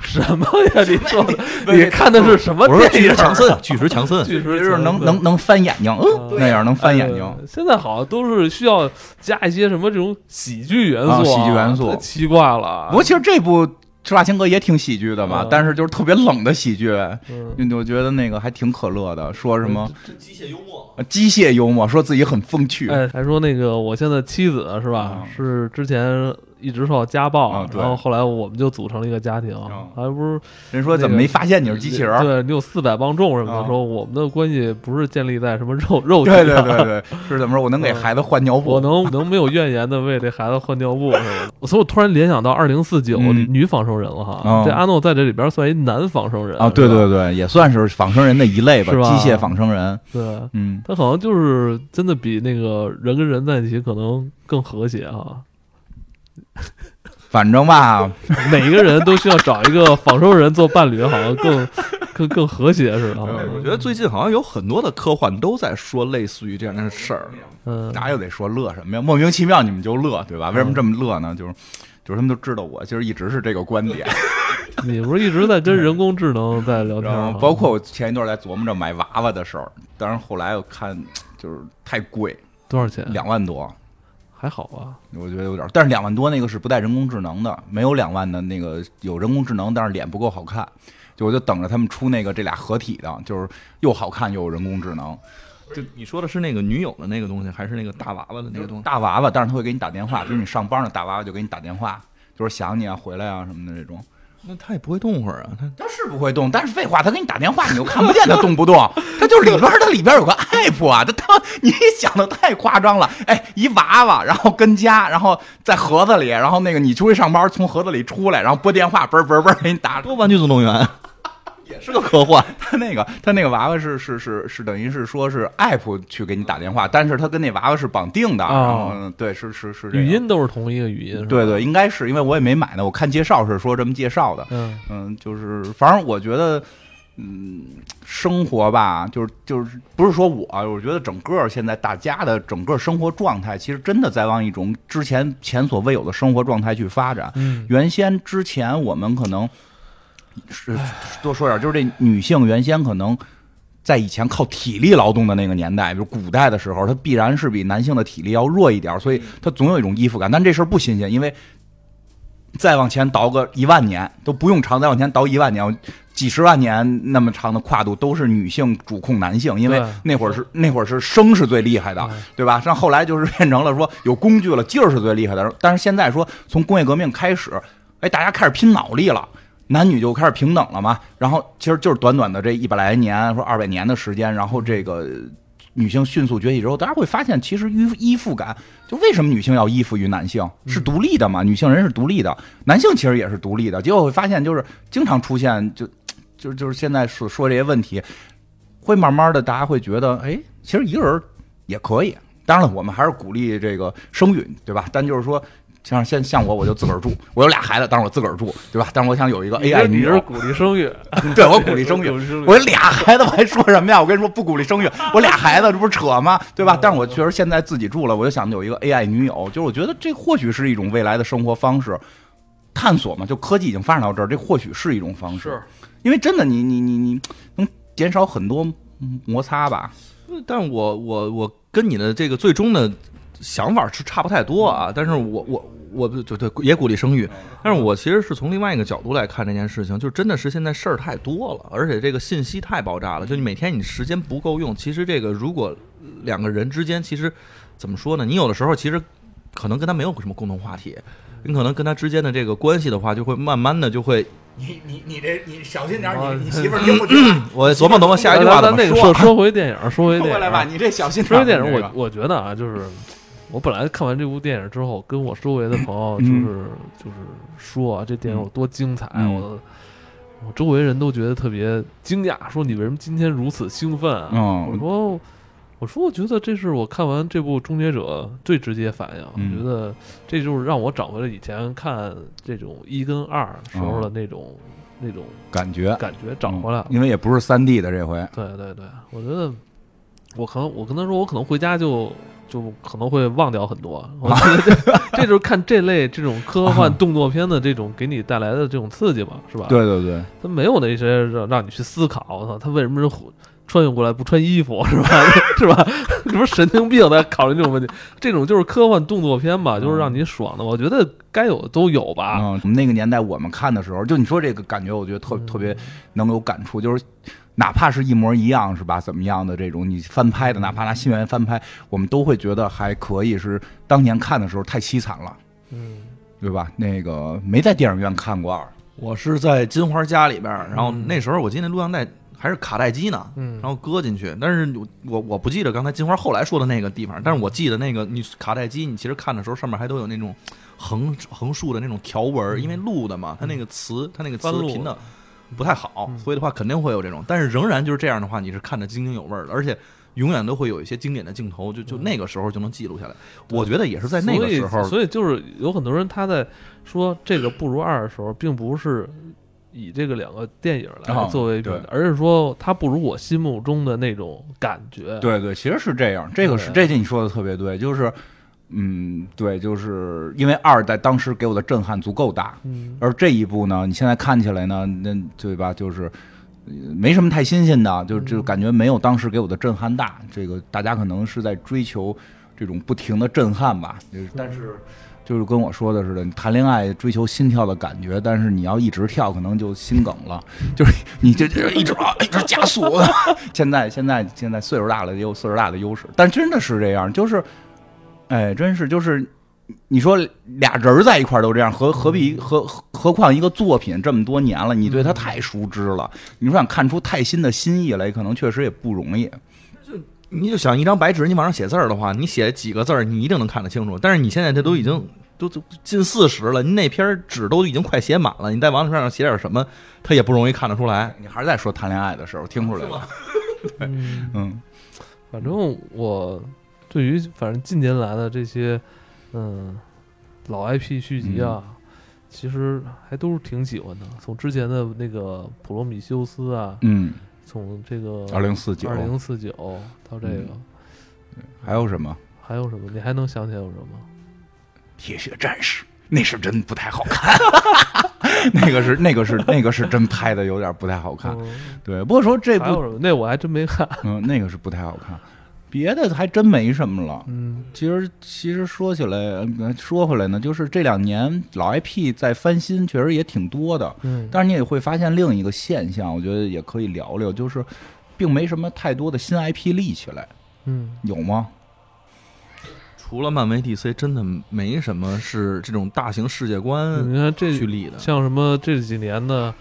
什么呀？你说的，你看的是什么？我说巨石强森，[LAUGHS] 巨石强森，巨石是能能能翻眼睛，嗯，那样能翻眼睛。现在好像都是需要加一些什么这种喜剧元素，喜剧元素，奇怪了。不过其实这部《赤发情歌》也挺喜剧的嘛，但是就是特别冷的喜剧。嗯，我觉得那个还挺可乐的，说什么机械幽默，机械幽默，说自己很风趣。哎，还说那个我现在妻子是吧？是之前。一直受到家暴，然后后来我们就组成了一个家庭，还不是人说怎么没发现你是机器人？对你有四百磅重什么的，说我们的关系不是建立在什么肉 [LAUGHS] 肉体上，对对对对，[LAUGHS] 是怎么说？我能给孩子换尿布，[LAUGHS] 我能能没有怨言的为这孩子换尿布，是吧？所以我突然联想到二零四九女仿生人了哈，这阿诺在这里边算一男仿生人啊，对对对，也算是仿生人的一类吧，机械仿生人，对，嗯，他好像就是真的比那个人跟人在一起可能更和谐哈。[LAUGHS] 反正吧，[LAUGHS] 每一个人都需要找一个仿生人做伴侣，好像更 [LAUGHS] 更更和谐似的。我觉得最近好像有很多的科幻都在说类似于这样的事儿。嗯，大家又得说乐什么呀？莫名其妙你们就乐，对吧？为什么这么乐呢？就是就是他们都知道我其实一直是这个观点。你不是一直在跟人工智能在聊天吗？包括我前一段在琢磨着买娃娃的事儿，但是后来我看就是太贵，多少钱？两万多。还好吧，我觉得有点，但是两万多那个是不带人工智能的，没有两万的那个有人工智能，但是脸不够好看，就我就等着他们出那个这俩合体的，就是又好看又有人工智能。就你说的是那个女友的那个东西，还是那个大娃娃的那个东西？大娃娃，但是他会给你打电话，就是你上班呢，大娃娃就给你打电话，就是想你啊，回来啊什么的这种。那他也不会动会儿啊，他他是不会动，但是废话，他给你打电话，你又看不见他动不动，[LAUGHS] 他就里边他里边有个 app 啊，他他你想的太夸张了，哎，一娃娃，然后跟家，然后在盒子里，然后那个你出去上班，从盒子里出来，然后拨电话，嘣嘣嘣给你打，多玩具总动员。也是个科幻，[LAUGHS] 他那个他那个娃娃是是是是等于是说是 app 去给你打电话，但是他跟那娃娃是绑定的，然后对是是是语音都是同一个语音，对对，应该是因为我也没买呢，我看介绍是说这么介绍的，嗯。嗯，就是反正我觉得，嗯，生活吧，就是就是不是说我，我觉得整个现在大家的整个生活状态，其实真的在往一种之前前所未有的生活状态去发展。嗯，原先之前我们可能。是多说点，就是这女性原先可能在以前靠体力劳动的那个年代，比如古代的时候，她必然是比男性的体力要弱一点，所以她总有一种依附感。但这事儿不新鲜，因为再往前倒个一万年都不用长，再往前倒一万年、几十万年那么长的跨度，都是女性主控男性，因为那会儿是那会儿是生是最厉害的，对吧？像后来就是变成了说有工具了，劲儿是最厉害的。但是现在说从工业革命开始，哎，大家开始拼脑力了。男女就开始平等了嘛？然后其实就是短短的这一百来年，说二百年的时间，然后这个女性迅速崛起之后，大家会发现，其实依依附感，就为什么女性要依附于男性？是独立的嘛？女性人是独立的，男性其实也是独立的。结果会发现，就是经常出现，就就就是现在所说这些问题，会慢慢的大家会觉得，哎，其实一个人也可以。当然了，我们还是鼓励这个生育，对吧？但就是说。像像像我，我就自个儿住，我有俩孩子，但是我自个儿住，对吧？但是我想有一个 AI 女友，鼓励生育，[LAUGHS] 对我 [LAUGHS] 鼓励生育，我俩孩子我还说什么呀？我跟你说不鼓励生育，我俩孩子这不是扯吗？对吧？但是我确实现在自己住了，我就想有一个 AI 女友，就是我觉得这或许是一种未来的生活方式，探索嘛，就科技已经发展到这儿，这或许是一种方式，因为真的你你你你能减少很多摩擦吧？但我我我跟你的这个最终的想法是差不太多啊，但是我我我就对也鼓励生育，但是我其实是从另外一个角度来看这件事情，就真的是现在事儿太多了，而且这个信息太爆炸了，就你每天你时间不够用，其实这个如果两个人之间其实怎么说呢？你有的时候其实可能跟他没有什么共同话题，你可能跟他之间的这个关系的话，就会慢慢的就会。你你你这你小心点你你 [LAUGHS] 媳妇儿听不听？我琢磨琢磨下一句话怎么说。说回电影，说回电影来吧，你这小心点。说回电影，我我觉得啊，就是我本来看完这部电影之后，跟我周围的朋友就是就是说啊，这电影有多精彩，我我周围人都觉得特别惊讶，说你为什么今天如此兴奋啊？我说。我说，我觉得这是我看完这部《终结者》最直接反应。我觉得这就是让我找回了以前看这种一跟二时候的那种那种感觉，感觉找回来了。因为也不是三 D 的这回。对对对，我觉得我可能我跟他说，我可能回家就就可能会忘掉很多。[LAUGHS] 我觉得这这就是看这类这种科幻动作片的这种给你带来的这种刺激吧，是吧？对对对，他没有那些让让你去思考，我操，他为什么是？穿越过来不穿衣服是吧？是吧？这 [LAUGHS] 不是 [LAUGHS] 神经病在考虑这种问题？这种就是科幻动作片吧，就是让你爽的。我觉得该有的都有吧。嗯，我们那个年代我们看的时候，就你说这个感觉，我觉得特特别能有感触。就是哪怕是一模一样，是吧？怎么样的这种你翻拍的，哪怕拿新源翻拍，我们都会觉得还可以。是当年看的时候太凄惨了，嗯，对吧？那个没在电影院看过，我是在金花家里边，然后那时候我记得录像带。还是卡带机呢，然后搁进去。但是我我不记得刚才金花后来说的那个地方，但是我记得那个你卡带机，你其实看的时候上面还都有那种横横竖的那种条纹，因为录的嘛，它那个词它那个词频的不太好，所以的话肯定会有这种。但是仍然就是这样的话，你是看着津津有味的，而且永远都会有一些经典的镜头，就就那个时候就能记录下来。我觉得也是在那个时候，所以就是有很多人他在说这个不如二的时候，并不是。以这个两个电影来作为，而是说他不如我心目中的那种感觉。对对，其实是这样。这个是这句你说的特别对，就是，嗯，对，就是因为二在当时给我的震撼足够大，嗯而这一部呢，你现在看起来呢，那对吧？就是没什么太新鲜的，就就感觉没有当时给我的震撼大。这个大家可能是在追求这种不停的震撼吧，但是。就是跟我说的似的，你谈恋爱追求心跳的感觉，但是你要一直跳，可能就心梗了。[LAUGHS] 就是你这这一直啊，一直加速。[LAUGHS] 现在现在现在岁数大了也有岁数大的优势，但真的是这样，就是，哎，真是就是，你说俩人在一块都这样，何何必何何况一个作品这么多年了，你对他太熟知了，你说想看出太新的新意来，可能确实也不容易。就你就想一张白纸，你往上写字儿的话，你写几个字儿，你一定能看得清楚。但是你现在这都已经都都近四十了，你那篇纸都已经快写满了，你在往上写点什么，他也不容易看得出来。你还是在说谈恋爱的时候听出来了。[LAUGHS] 对，嗯，反正我对于反正近年来的这些嗯老 IP 续集啊，其实还都是挺喜欢的。从之前的那个普罗米修斯啊，嗯。从这个二零四九二零四九到这个，还有什么？还有什么？你还能想起来有什么？铁血战士，那是真不太好看。[LAUGHS] 那个是那个是那个是真拍的有点不太好看。对，不过说这部那我还真没看。嗯，那个是不太好看。别的还真没什么了。嗯，其实其实说起来，说回来呢，就是这两年老 IP 在翻新，确实也挺多的。嗯，但是你也会发现另一个现象，我觉得也可以聊聊，就是并没什么太多的新 IP 立起来。嗯，有吗？除了漫威 DC，真的没什么是这种大型世界观你看这去立的，像什么这几年的。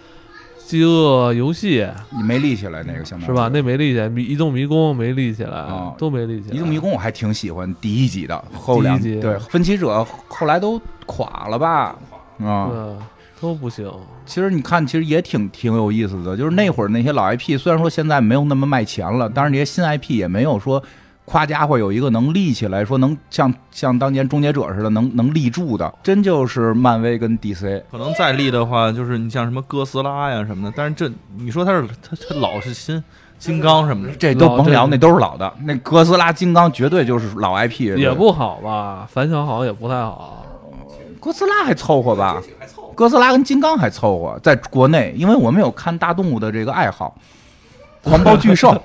饥饿游戏，你没立起来那个，相当是吧？那没立起来，迷移动迷宫没立起来，都没立起来。移动迷宫我还挺喜欢第一集的，后两集对分歧者后来都垮了吧？啊，都不行。其实你看，其实也挺挺有意思的，就是那会儿那些老 IP，虽然说现在没有那么卖钱了，但是那些新 IP 也没有说夸家伙有一个能立起来，说能像像当年终结者似的，能能立住的，真就是漫威跟 DC。可能再立的话，就是你像什么哥斯拉呀什么的，但是这你说他是他他老是新金刚什么的，这都甭聊，那都是老的。那哥斯拉、金刚绝对就是老 IP，也不好吧？反响好像也不太好。哥斯拉还凑合吧？哥斯拉跟金刚还凑合，在国内，因为我们有看大动物的这个爱好，狂暴巨兽。[LAUGHS]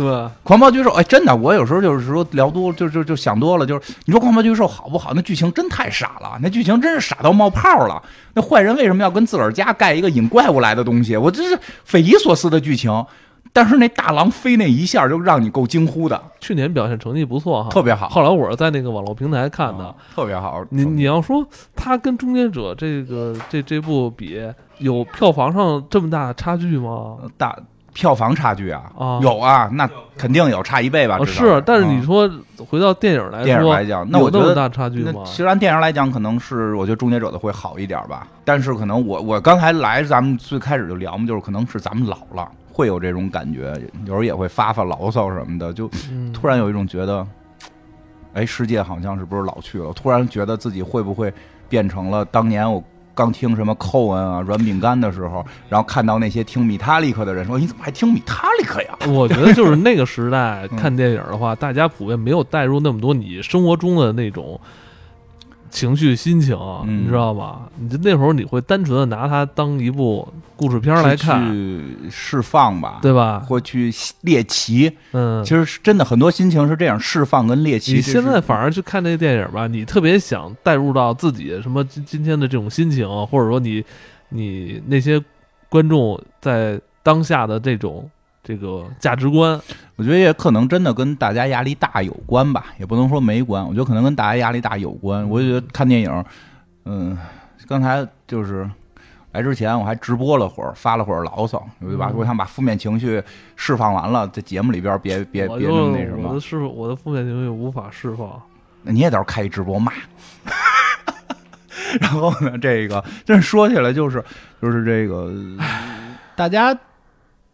对，狂暴巨兽，哎，真的，我有时候就是说聊多，就就就想多了，就是你说狂暴巨兽好不好？那剧情真太傻了，那剧情真是傻到冒泡了。那坏人为什么要跟自个儿家盖一个引怪物来的东西？我这是匪夷所思的剧情。但是那大狼飞那一下就让你够惊呼的。去年表现成绩不错哈，特别好。后来我是在那个网络平台看的，特别好。你你要说他跟终结者这个这这部比，有票房上这么大差距吗？大。票房差距啊，有啊，那肯定有，差一倍吧？是，但是你说回到电影来说，电影来讲，那我觉得大差距吗？其实按电影来讲，可能是我觉得终结者的会好一点吧。但是可能我我刚才来，咱们最开始就聊嘛，就是可能是咱们老了，会有这种感觉，有时候也会发发牢骚什么的，就突然有一种觉得，哎，世界好像是不是老去了？突然觉得自己会不会变成了当年我。刚听什么寇恩啊、软饼干的时候，然后看到那些听米塔利克的人说：“你怎么还听米塔利克呀？”我觉得就是那个时代 [LAUGHS] 看电影的话，大家普遍没有带入那么多你生活中的那种。情绪心情，你知道吗？你就那会儿你会单纯的拿它当一部故事片来看，去释放吧，对吧？或去猎奇，嗯，其实真的很多心情是这样，释放跟猎奇。你现在反而去看那个电影吧，你特别想带入到自己什么今今天的这种心情，或者说你你那些观众在当下的这种。这个价值观，我觉得也可能真的跟大家压力大有关吧，也不能说没关。我觉得可能跟大家压力大有关。我就觉得看电影，嗯，刚才就是来之前我还直播了会儿，发了会儿牢骚，对吧？我想把负面情绪释放完了，在节目里边别别别那么那什么。我的释我的负面情绪无法释放，那你也到时候开一直播骂。[LAUGHS] 然后呢，这个这说起来就是就是这个大家。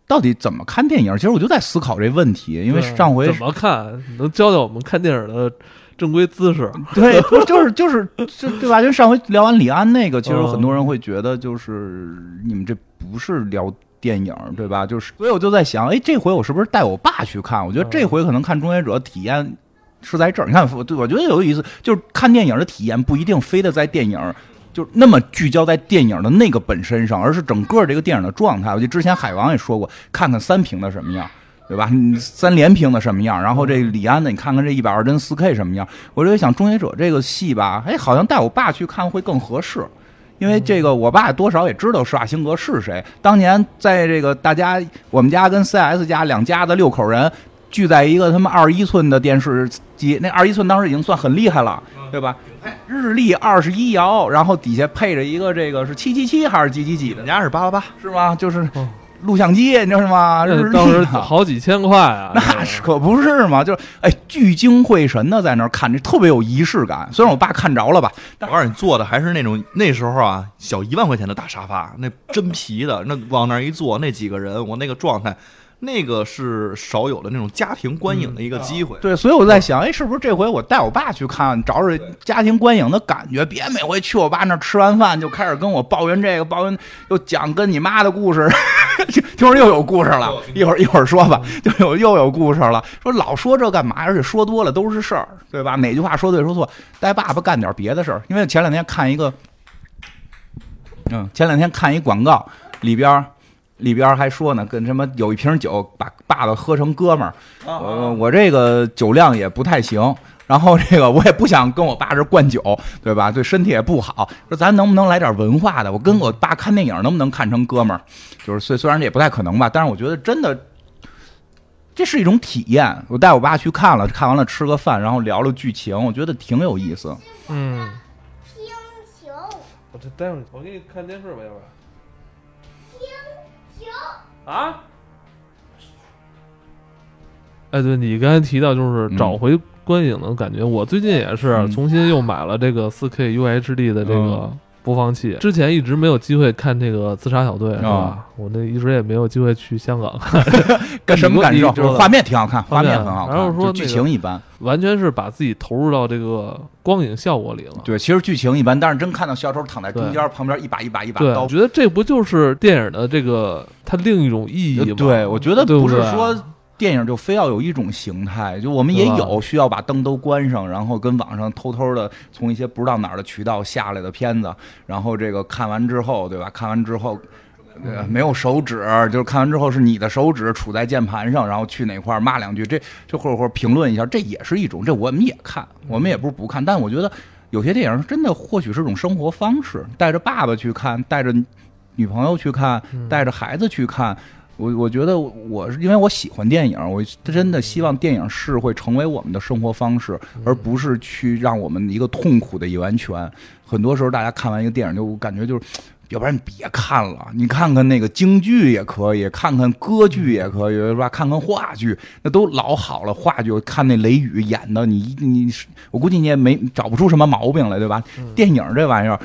到底怎么看电影？其实我就在思考这问题，因为上回怎么看能教教我们看电影的正规姿势？对，不就是就是就对吧？就上回聊完李安那个，其实很多人会觉得就是你们这不是聊电影，对吧？就是所以我就在想，哎，这回我是不是带我爸去看？我觉得这回可能看《终结者》体验是在这儿。你看，我我觉得有意思，就是看电影的体验不一定非得在电影。就那么聚焦在电影的那个本身上，而是整个这个电影的状态。我记得之前海王也说过，看看三屏的什么样，对吧？三连屏的什么样？然后这李安的，你看看这一百二帧四 K 什么样？我就想《终结者》这个戏吧，哎，好像带我爸去看会更合适，因为这个我爸多少也知道施瓦辛格是谁。当年在这个大家我们家跟 CS 家两家子六口人。聚在一个他妈二十一寸的电视机，那二十一寸当时已经算很厉害了，对吧？日历二十一摇，然后底下配着一个这个是七七七还是几几几的？人家是八八八，是吗？就是录像机，你知道吗？日当时好几千块啊，[LAUGHS] 那是可不是嘛？就是哎，聚精会神的在那儿看，这特别有仪式感。虽然我爸看着了吧，我告诉你，坐的还是那种那时候啊，小一万块钱的大沙发，那真皮的，那往那一坐，那几个人，我那个状态。那个是少有的那种家庭观影的一个机会，对，所以我在想，哎，是不是这回我带我爸去看，找找家庭观影的感觉？别每回去我爸那吃完饭就开始跟我抱怨这个，抱怨又讲跟你妈的故事，听会儿又有故事了，一会儿一会儿说吧，就有又有故事了，说老说这干嘛？而且说多了都是事儿，对吧？哪句话说对说错？带爸爸干点别的事儿，因为前两天看一个，嗯，前两天看一广告里边。里边还说呢，跟什么有一瓶酒把爸爸喝成哥们儿，我我这个酒量也不太行，然后这个我也不想跟我爸这灌酒，对吧？对身体也不好。说咱能不能来点文化的？我跟我爸看电影能不能看成哥们儿？就是虽虽然这也不太可能吧，但是我觉得真的这是一种体验。我带我爸去看了，看完了吃个饭，然后聊聊剧情，我觉得挺有意思。嗯。星球。我这待会儿我给你看电视吧，要不然。啊！哎，对你刚才提到就是找回观影的感觉，我最近也是重新又买了这个四 K UHD 的这个不放器。之前一直没有机会看这个《自杀小队》，是吧？我那一直也没有机会去香港 [LAUGHS] 什么感受？就是画面挺好看，画面很好看。然后说剧情一般，完全是把自己投入到这个光影效果里了。对，其实剧情一般，但是真看到小丑躺在中间，旁边一把一把一把刀。我觉得这不就是电影的这个它另一种意义吗？对，我觉得不是说。电影就非要有一种形态，就我们也有需要把灯都关上，然后跟网上偷偷的从一些不知道哪儿的渠道下来的片子，然后这个看完之后，对吧？看完之后，没有手指，就是看完之后是你的手指杵在键盘上，然后去哪块骂两句，这这或者或者评论一下，这也是一种，这我们也看，我们也不是不看，但我觉得有些电影真的或许是种生活方式，带着爸爸去看，带着女朋友去看，带着孩子去看。[LAUGHS] 我我觉得我是因为我喜欢电影，我真的希望电影是会成为我们的生活方式，而不是去让我们一个痛苦的源泉。很多时候，大家看完一个电影就感觉就是，要不然你别看了，你看看那个京剧也可以，看看歌剧也可以，是吧？看看话剧，那都老好了。话剧看那雷雨演的，你你我估计你也没找不出什么毛病来，对吧？电影这玩意儿。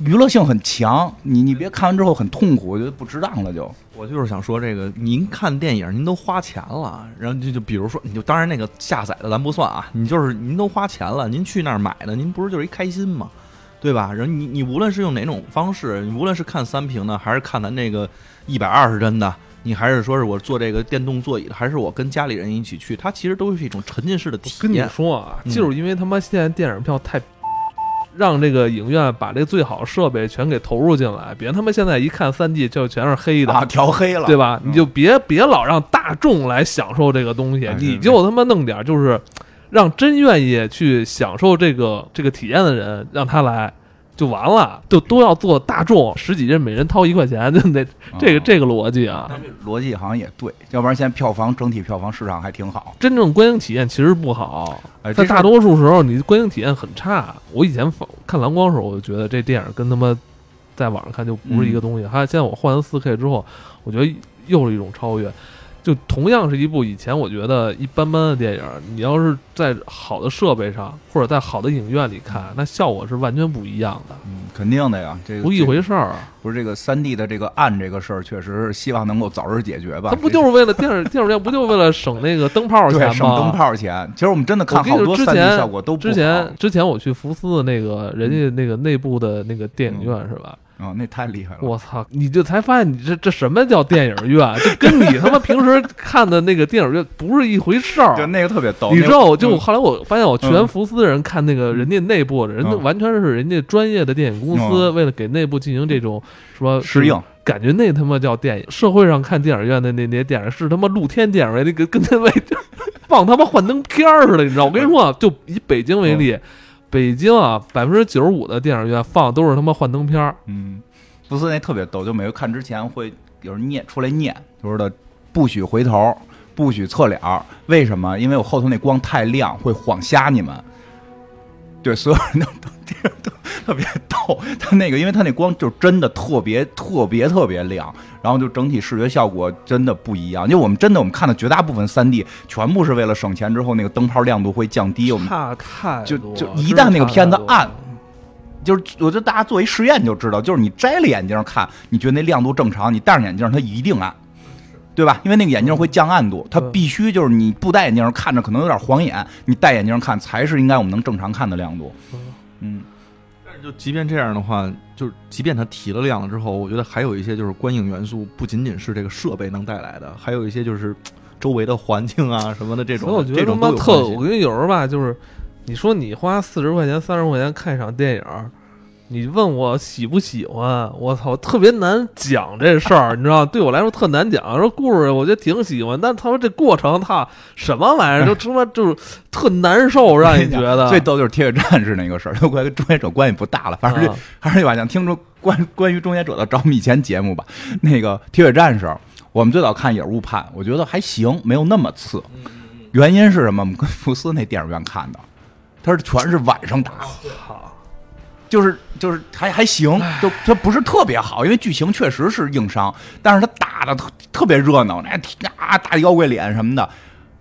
娱乐性很强，你你别看完之后很痛苦，我觉得不值当了。就我就是想说，这个您看电影，您都花钱了，然后就就比如说，你就当然那个下载的咱不算啊，你就是您都花钱了，您去那儿买的，您不是就是一开心吗？对吧？然后你你无论是用哪种方式，你无论是看三屏的，还是看咱那个一百二十帧的，你还是说是我坐这个电动座椅的，还是我跟家里人一起去，它其实都是一种沉浸式的体验。跟你说啊，就是因为他妈现在电影票太。让这个影院把这最好设备全给投入进来，别他妈现在一看三 D 就全是黑的啊，调黑了，对吧？你就别别老让大众来享受这个东西，你就他妈弄点就是，让真愿意去享受这个这个体验的人让他来。就完了，就都要做大众，十几人每人掏一块钱，就那这个这个逻辑啊，逻辑好像也对，要不然现在票房整体票房市场还挺好，真正观影体验其实不好，在大多数时候你观影体验很差。我以前看蓝光的时候，我就觉得这电影跟他妈在网上看就不是一个东西，还有现在我换了四 K 之后，我觉得又是一种超越。就同样是一部以前我觉得一般般的电影，你要是在好的设备上或者在好的影院里看，那效果是完全不一样的。嗯，肯定的呀，这不一回事儿。不是这个三 D 的这个暗这个事儿，确实是希望能够早日解决吧。它不就是为了电影电影院不就为了省那个灯泡钱吗？省灯泡钱。其实我们真的看好多三 D 效果都不之前之前我去福斯的那个人家那个内部的那个电影院是吧？哦，那太厉害了！我操，你就才发现你这这什么叫电影院？这跟你他妈平时看的那个电影院不是一回事儿。就那个特别逗，你知道我？就后来我发现，我去完福斯的人看那个人家内部的人，家完全是人家专业的电影公司，为了给内部进行这种说适应，感觉那他妈叫电影。社会上看电影院的那那些电影是他妈露天电影院，那个跟那位置 [LAUGHS] 放他妈幻灯片似的，你知道？我跟你说，就以北京为例。北京啊，百分之九十五的电影院放的都是他妈幻灯片儿。嗯，不是那特别逗，就每个看之前会有人念出来念，就是的，不许回头，不许侧脸。为什么？因为我后头那光太亮，会晃瞎你们。对，所有人都都都特别逗。他那个，因为他那光就真的特别特别特别亮。然后就整体视觉效果真的不一样，因为我们真的我们看的绝大部分三 D 全部是为了省钱，之后那个灯泡亮度会降低。我们差太就就一旦那个片子暗，就是我觉得大家做一实验就知道，就是你摘了眼镜看，你觉得那亮度正常，你戴上眼镜它一定暗，对吧？因为那个眼镜会降暗度，它必须就是你不戴眼镜看着可能有点晃眼，你戴眼镜看才是应该我们能正常看的亮度。嗯。就即便这样的话，就是即便它提了量了之后，我觉得还有一些就是观影元素，不仅仅是这个设备能带来的，还有一些就是 [TSK] 周围的环境啊什么的这种。我觉得他妈特，我跟你有时候吧，就是你说你花四十块钱、三十块钱看一场电影。你问我喜不喜欢？我操，特别难讲这事儿，你知道对我来说特难讲。说故事，我觉得挺喜欢，但他说这过程，他什么玩意儿，就他妈就是特难受，让你觉得。[LAUGHS] 最逗就是铁血战士那个事儿，都快跟终结者关系不大了。反正还是那把想听出关关于终结者的咱们以前节目吧。[LAUGHS] 那个铁血战士，我们最早看也是误判，我觉得还行，没有那么次。原因是什么？我们跟福斯那电影院看的，他是全是晚上打。就是就是还还行，就它不是特别好，因为剧情确实是硬伤，但是它打的特特别热闹，那啊大妖怪脸什么的，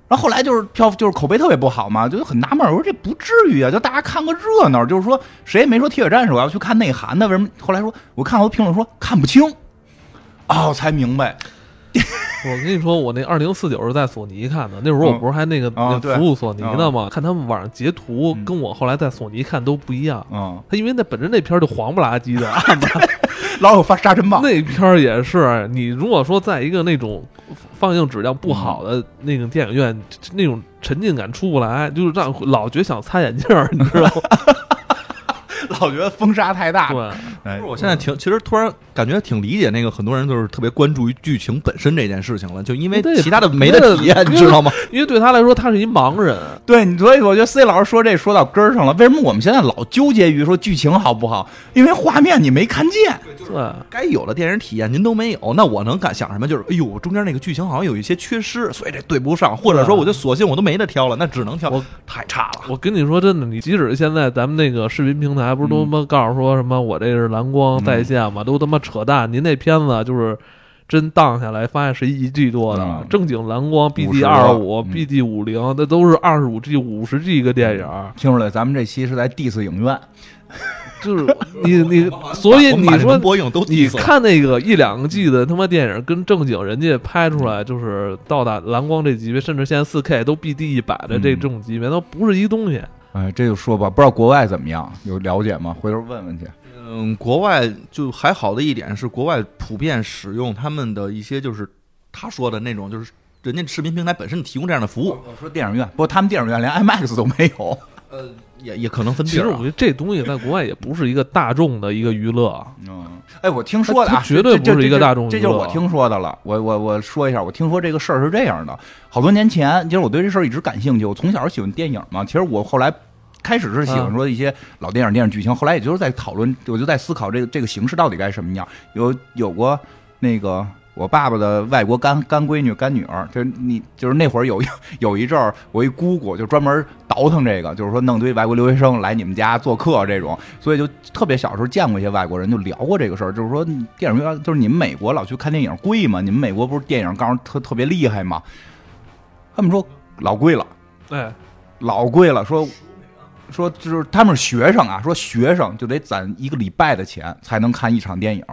然后后来就是票就是口碑特别不好嘛，就很纳闷，我说这不至于啊，就大家看个热闹，就是说谁也没说铁血战士我要去看内涵的，为什么？后来说我看好多评论说看不清，哦，才明白。[LAUGHS] 我跟你说，我那二零四九是在索尼看的，那会儿我不是还那个服务索尼呢吗？看他们网上截图，跟我后来在索尼看都不一样。嗯，他因为那本身那片就黄不拉几的，[LAUGHS] 老有发沙尘暴。那片也是，你如果说在一个那种放映质量不好的那种电影院，那种沉浸感出不来，就是让老觉想擦眼镜儿，你知道吗？[LAUGHS] [LAUGHS] 老觉得风沙太大。对，哎，我现在挺，其实突然感觉挺理解那个很多人就是特别关注于剧情本身这件事情了，就因为其他的没得体验，你知道吗？因为对他来说，他是一盲人。[LAUGHS] 对，所以我觉得 C 老师说这说到根儿上了。为什么我们现在老纠结于说剧情好不好？因为画面你没看见。对，该有的电影体验您都没有，那我能敢想什么？就是哎呦，中间那个剧情好像有一些缺失，所以这对不上，或者说我就索性我都没得挑了，那只能挑。我太差了。我跟你说真的，你即使现在咱们那个视频平台不是都他妈告诉说什么我这是蓝光在线嘛，都他妈扯淡。您那片子就是真荡下来，发现是一 G 多的，正经蓝光 BD 二五、BD 五零，那都是二十五 G、五十 G 一个电影。听出来，咱们这期是在 diss 影院。就是你你，所以你说播映都你看那个一两个 G 的他妈电影，跟正经人家拍出来就是到达蓝光这级别，甚至现在四 K 都 BD 一百的这这种级别，都不是一东西。哎，这就说吧，不知道国外怎么样，有了解吗？回头问问去。嗯，国外就还好的一点是，国外普遍使用他们的一些就是他说的那种，就是人家视频平台本身提供这样的服务。我说电影院，不过他们电影院连 IMAX 都没有。呃。也也可能分。其实我觉得这东西在国外也不是一个大众的一个娱乐。嗯，哎，我听说的啊，绝对不是一个大众娱乐。这就是我听说的了。我我我说一下，我听说这个事儿是这样的。好多年前，其实我对这事儿一直感兴趣。我从小喜欢电影嘛。其实我后来开始是喜欢说一些老电影、电影剧情。后来也就是在讨论，我就在思考这个这个形式到底该什么样。有有过那个。我爸爸的外国干干闺女、干女儿，就是你就是那会儿有 [LAUGHS] 有一阵儿，我一姑姑就专门倒腾这个，就是说弄堆外国留学生来你们家做客这种，所以就特别小时候见过一些外国人，就聊过这个事儿，就是说电影院就是你们美国老去看电影贵吗？你们美国不是电影刚特特别厉害吗？他们说老贵了，哎，老贵了，说说就是他们是学生啊，说学生就得攒一个礼拜的钱才能看一场电影。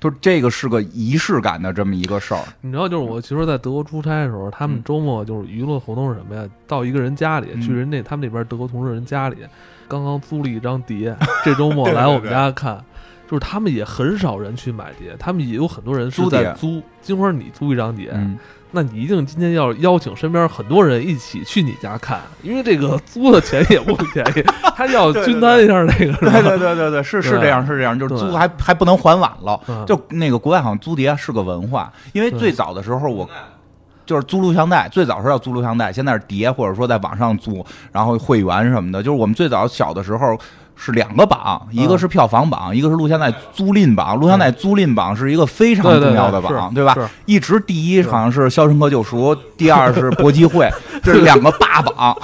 就这个是个仪式感的这么一个事儿，你知道，就是我其实，在德国出差的时候，他们周末就是娱乐活动是什么呀？到一个人家里，去人那他们那边德国同事人家里，刚刚租了一张碟，这周末来我们家看，[LAUGHS] 就是他们也很少人去买碟，他们也有很多人是在租。金花，你租一张碟。那你一定今天要邀请身边很多人一起去你家看，因为这个租的钱也不便宜，他要均摊一下那个。[LAUGHS] 对对对对对，是是这样是这样，就是租还还不能还晚了。就那个国外好像租碟是个文化，因为最早的时候我就是租录像带，最早是要租录像带，现在是碟或者说在网上租，然后会员什么的。就是我们最早小的时候。是两个榜，一个是票房榜，一个是录像带租赁榜。录像带租赁榜是一个非常重要的榜，对吧？一直第一好像是《肖申克救赎》，第二是《搏击会》，[LAUGHS] 这是两个霸榜。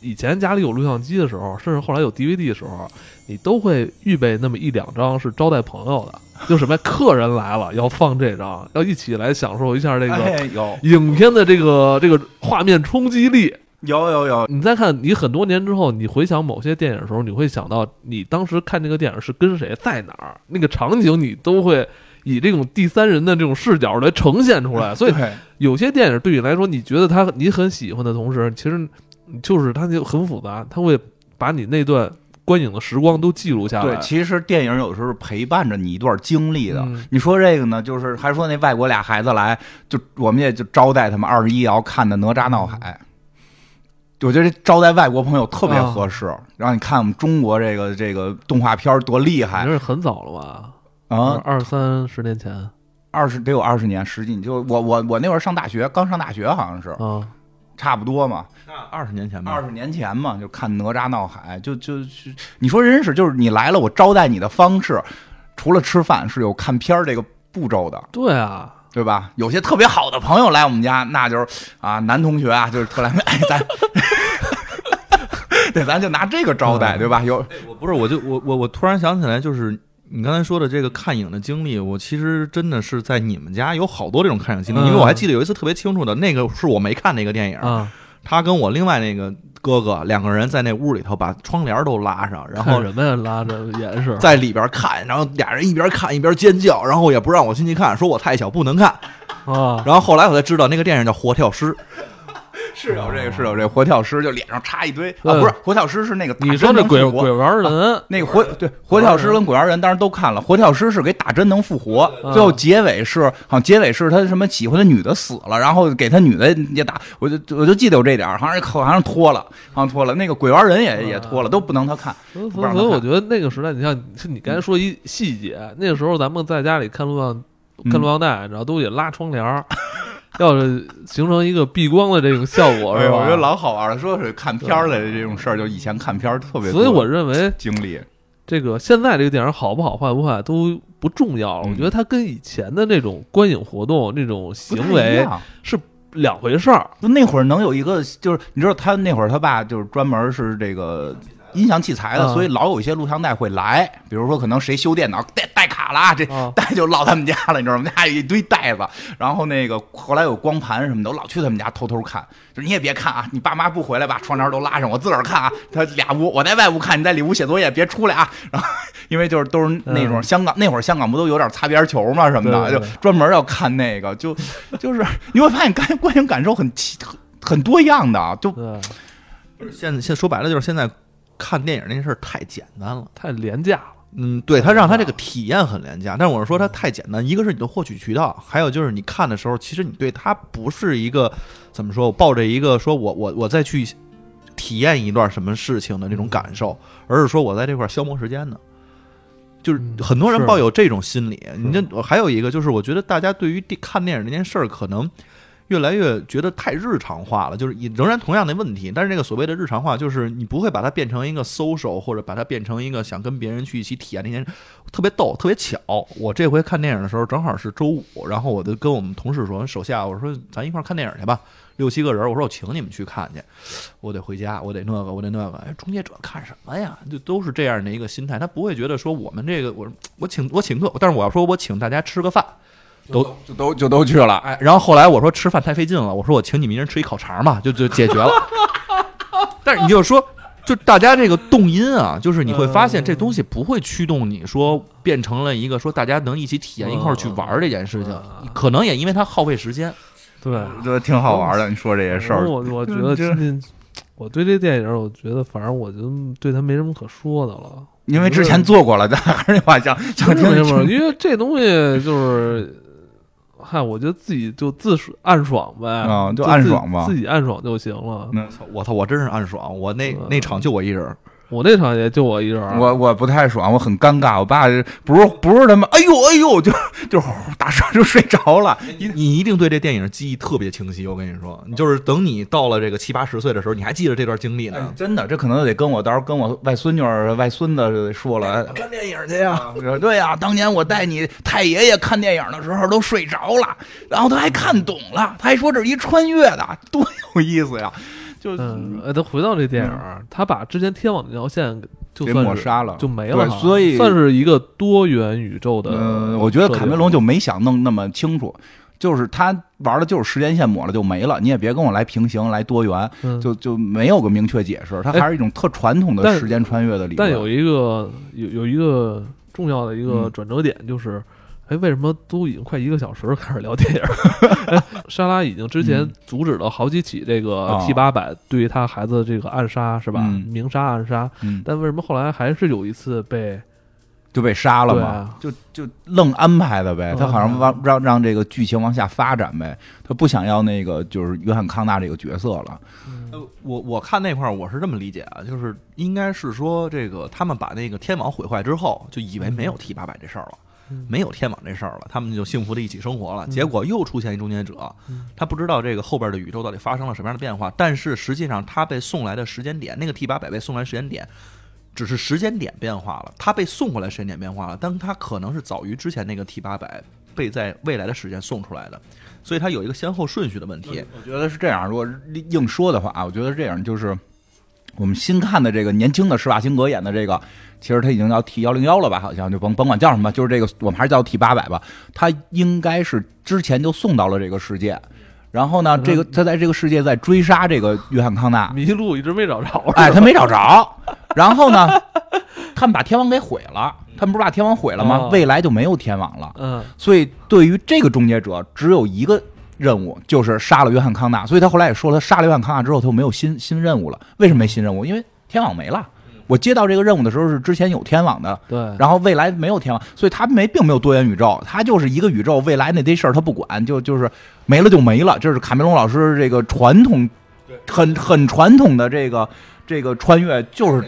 以前家里有录像机的时候，甚至后来有 DVD 的时候，你都会预备那么一两张是招待朋友的，[LAUGHS] 就什么客人来了要放这张，要一起来享受一下这个影片的这个这个画面冲击力。有有有，你再看，你很多年之后，你回想某些电影的时候，你会想到你当时看这个电影是跟谁在哪儿，那个场景你都会以这种第三人的这种视角来呈现出来。[LAUGHS] 所以有些电影对你来说，你觉得它你很喜欢的同时，其实就是它就很复杂，它会把你那段观影的时光都记录下来。对，其实电影有时候是陪伴着你一段经历的。你说这个呢，就是还说那外国俩孩子来，就我们也就招待他们二十一要看的《哪吒闹海》。我觉得招待外国朋友特别合适，让你看我们中国这个这个动画片多厉害。那是很早了吧？啊，二三十年前，二十得有二十年，十几。就我我我那会儿上大学，刚上大学好像是，啊，差不多嘛。那二十年前吧，二十年前嘛，就看哪吒闹海，就就你说人是就是你来了，我招待你的方式，除了吃饭是有看片儿这个步骤的。对啊。对吧？有些特别好的朋友来我们家，那就是啊，男同学啊，就是特来哎，咱，对，咱就拿这个招待，对吧？有，我不是，我就我我我突然想起来，就是你刚才说的这个看影的经历，我其实真的是在你们家有好多这种看影经历，因为我还记得有一次特别清楚的，那个是我没看那个电影，他跟我另外那个哥哥两个人在那屋里头把窗帘都拉上，然后什么呀？拉着严实，在里边看，然后俩人一边看一边尖叫，然后也不让我进去看，说我太小不能看。啊，然后后来我才知道那个电影叫《活跳尸》。是有这个，是有这个活跳尸，就脸上插一堆啊，不是活跳尸是那个你说这鬼鬼玩人，那个活对活跳尸跟鬼玩人当然都看了，活跳尸是给打针能复活，最后结尾是好像结尾是他什么喜欢的女的死了，然后给他女的也打，我就我就记得有这点，好像好像脱了，好像脱了，那个鬼玩人也也脱了，都不能他看。所以我觉得那个时代，你像是你刚才说一细节，那个时候咱们在家里看录像看录像带，然后都得拉窗帘。[LAUGHS] [LAUGHS] 要是形成一个避光的这种效果，是吧？我觉得老好玩了。说是看片儿的这种事儿，就以前看片儿特别。所以我认为经历这个现在这个电影好不好、坏不坏都不重要了。我觉得它跟以前的那种观影活动、那种行为是两回事儿。就那会儿能有一个，就是你知道，他那会儿他爸就是专门是这个。音响器材的，所以老有一些录像带会来，比如说可能谁修电脑带带卡了，这带就落他们家了，你知道吗？家有一堆袋子，然后那个后来有光盘什么的，我老去他们家偷偷看。就是你也别看啊，你爸妈不回来把窗帘都拉上，我自个儿看啊。他俩屋，我在外屋看，你在里屋写作业，别出来啊。然 [LAUGHS] 后因为就是都是那种香港那会儿香港不都有点擦边球嘛什么的，就专门要看那个，就就是你会发现感观影感受很很很多样的，就现在现说白了就是现在。看电影那事儿太简单了，太廉价了。嗯，对他让他这个体验很廉价，但是我是说他太简单。一个是你的获取渠道，还有就是你看的时候，其实你对他不是一个怎么说，我抱着一个说我我我再去体验一段什么事情的那种感受，而是说我在这块消磨时间呢。就是很多人抱有这种心理。你这还有一个就是，我觉得大家对于看电影这件事儿可能。越来越觉得太日常化了，就是仍然同样的问题，但是这个所谓的日常化，就是你不会把它变成一个 social，或者把它变成一个想跟别人去一起体验那件特别逗、特别巧。我这回看电影的时候正好是周五，然后我就跟我们同事说，手下我说咱一块看电影去吧，六七个人，我说我请你们去看去，我得回家，我得那个，我得那个。哎，终结者看什么呀？就都是这样的一个心态，他不会觉得说我们这个我我请我请客，但是我要说我请大家吃个饭。都就都就都去了，哎，然后后来我说吃饭太费劲了，我说我请你们一人吃一烤肠嘛，就就解决了。但是你就说，就大家这个动因啊，就是你会发现这东西不会驱动你说变成了一个说大家能一起体验一块去玩这件事情，可能也因为它耗费时间。对，觉得挺好玩的。你说这些事儿，我我觉得今天我对这电影，我觉得反正我就对他没什么可说的了，因为之前做过了。咱还是那话讲，想听什么？因为这东西就是。嗨，我觉得自己就自暗爽呗，啊，就暗爽吧，自己暗爽就行了。我操，我真是暗爽，我那那场就我一人。我那场也就我一人，我我不太爽，我很尴尬。我爸不是不是他妈，哎呦哎呦，就就打声就睡着了。你你一定对这电影记忆特别清晰。我跟你说，你就是等你到了这个七八十岁的时候，你还记得这段经历呢。真的，这可能得跟我到时候跟我外孙女儿、外孙子说了。看电影去呀？对呀，当年我带你太爷爷看电影的时候都睡着了，然后他还看懂了，他还说这是一穿越的，多有意思呀。就嗯，呃，他回到这电影，他把之前天网那条线就抹杀了，就没了，所以算是一个多元宇宙的。嗯，我觉得卡梅隆就没想弄那么清楚，就是他玩的就是时间线抹了就没了，你也别跟我来平行来多元，就就没有个明确解释，它还是一种特传统的时间穿越的理论。但有一个有有一个重要的一个转折点就是。哎，为什么都已经快一个小时开始聊电影？莎拉已经之前阻止了好几起这个 T 八百对于他孩子这个暗杀是吧？明杀暗杀，但为什么后来还是有一次被就被杀了嘛？就就愣安排的呗，他好像让让让这个剧情往下发展呗，他不想要那个就是约翰康纳这个角色了。呃，我我看那块儿我是这么理解啊，就是应该是说这个他们把那个天网毁坏之后，就以为没有 T 八百这事儿了。没有天网这事儿了，他们就幸福的一起生活了。结果又出现一终结者，他不知道这个后边的宇宙到底发生了什么样的变化。但是实际上，他被送来的时间点，那个 T 八百被送来时间点，只是时间点变化了，他被送过来时间点变化了，但他可能是早于之前那个 T 八百被在未来的时间送出来的，所以他有一个先后顺序的问题。我觉得是这样，如果硬说的话，我觉得这样就是。我们新看的这个年轻的施瓦辛格演的这个，其实他已经叫 T 幺零幺了吧？好像就甭甭管叫什么，就是这个我们还是叫 T 八百吧。他应该是之前就送到了这个世界，然后呢，这个他在这个世界在追杀这个约翰康纳，迷路一直没找着。哎，他没找着。然后呢，[LAUGHS] 他们把天网给毁了。他们不是把天网毁了吗？未来就没有天网了。嗯，所以对于这个终结者，只有一个。任务就是杀了约翰康纳，所以他后来也说了，他杀了约翰康纳之后，他就没有新新任务了。为什么没新任务？因为天网没了。我接到这个任务的时候是之前有天网的，对。然后未来没有天网，所以他没并没有多元宇宙，他就是一个宇宙。未来那堆事儿他不管，就就是没了就没了。这是卡梅隆老师这个传统，很很传统的这个这个穿越，就是。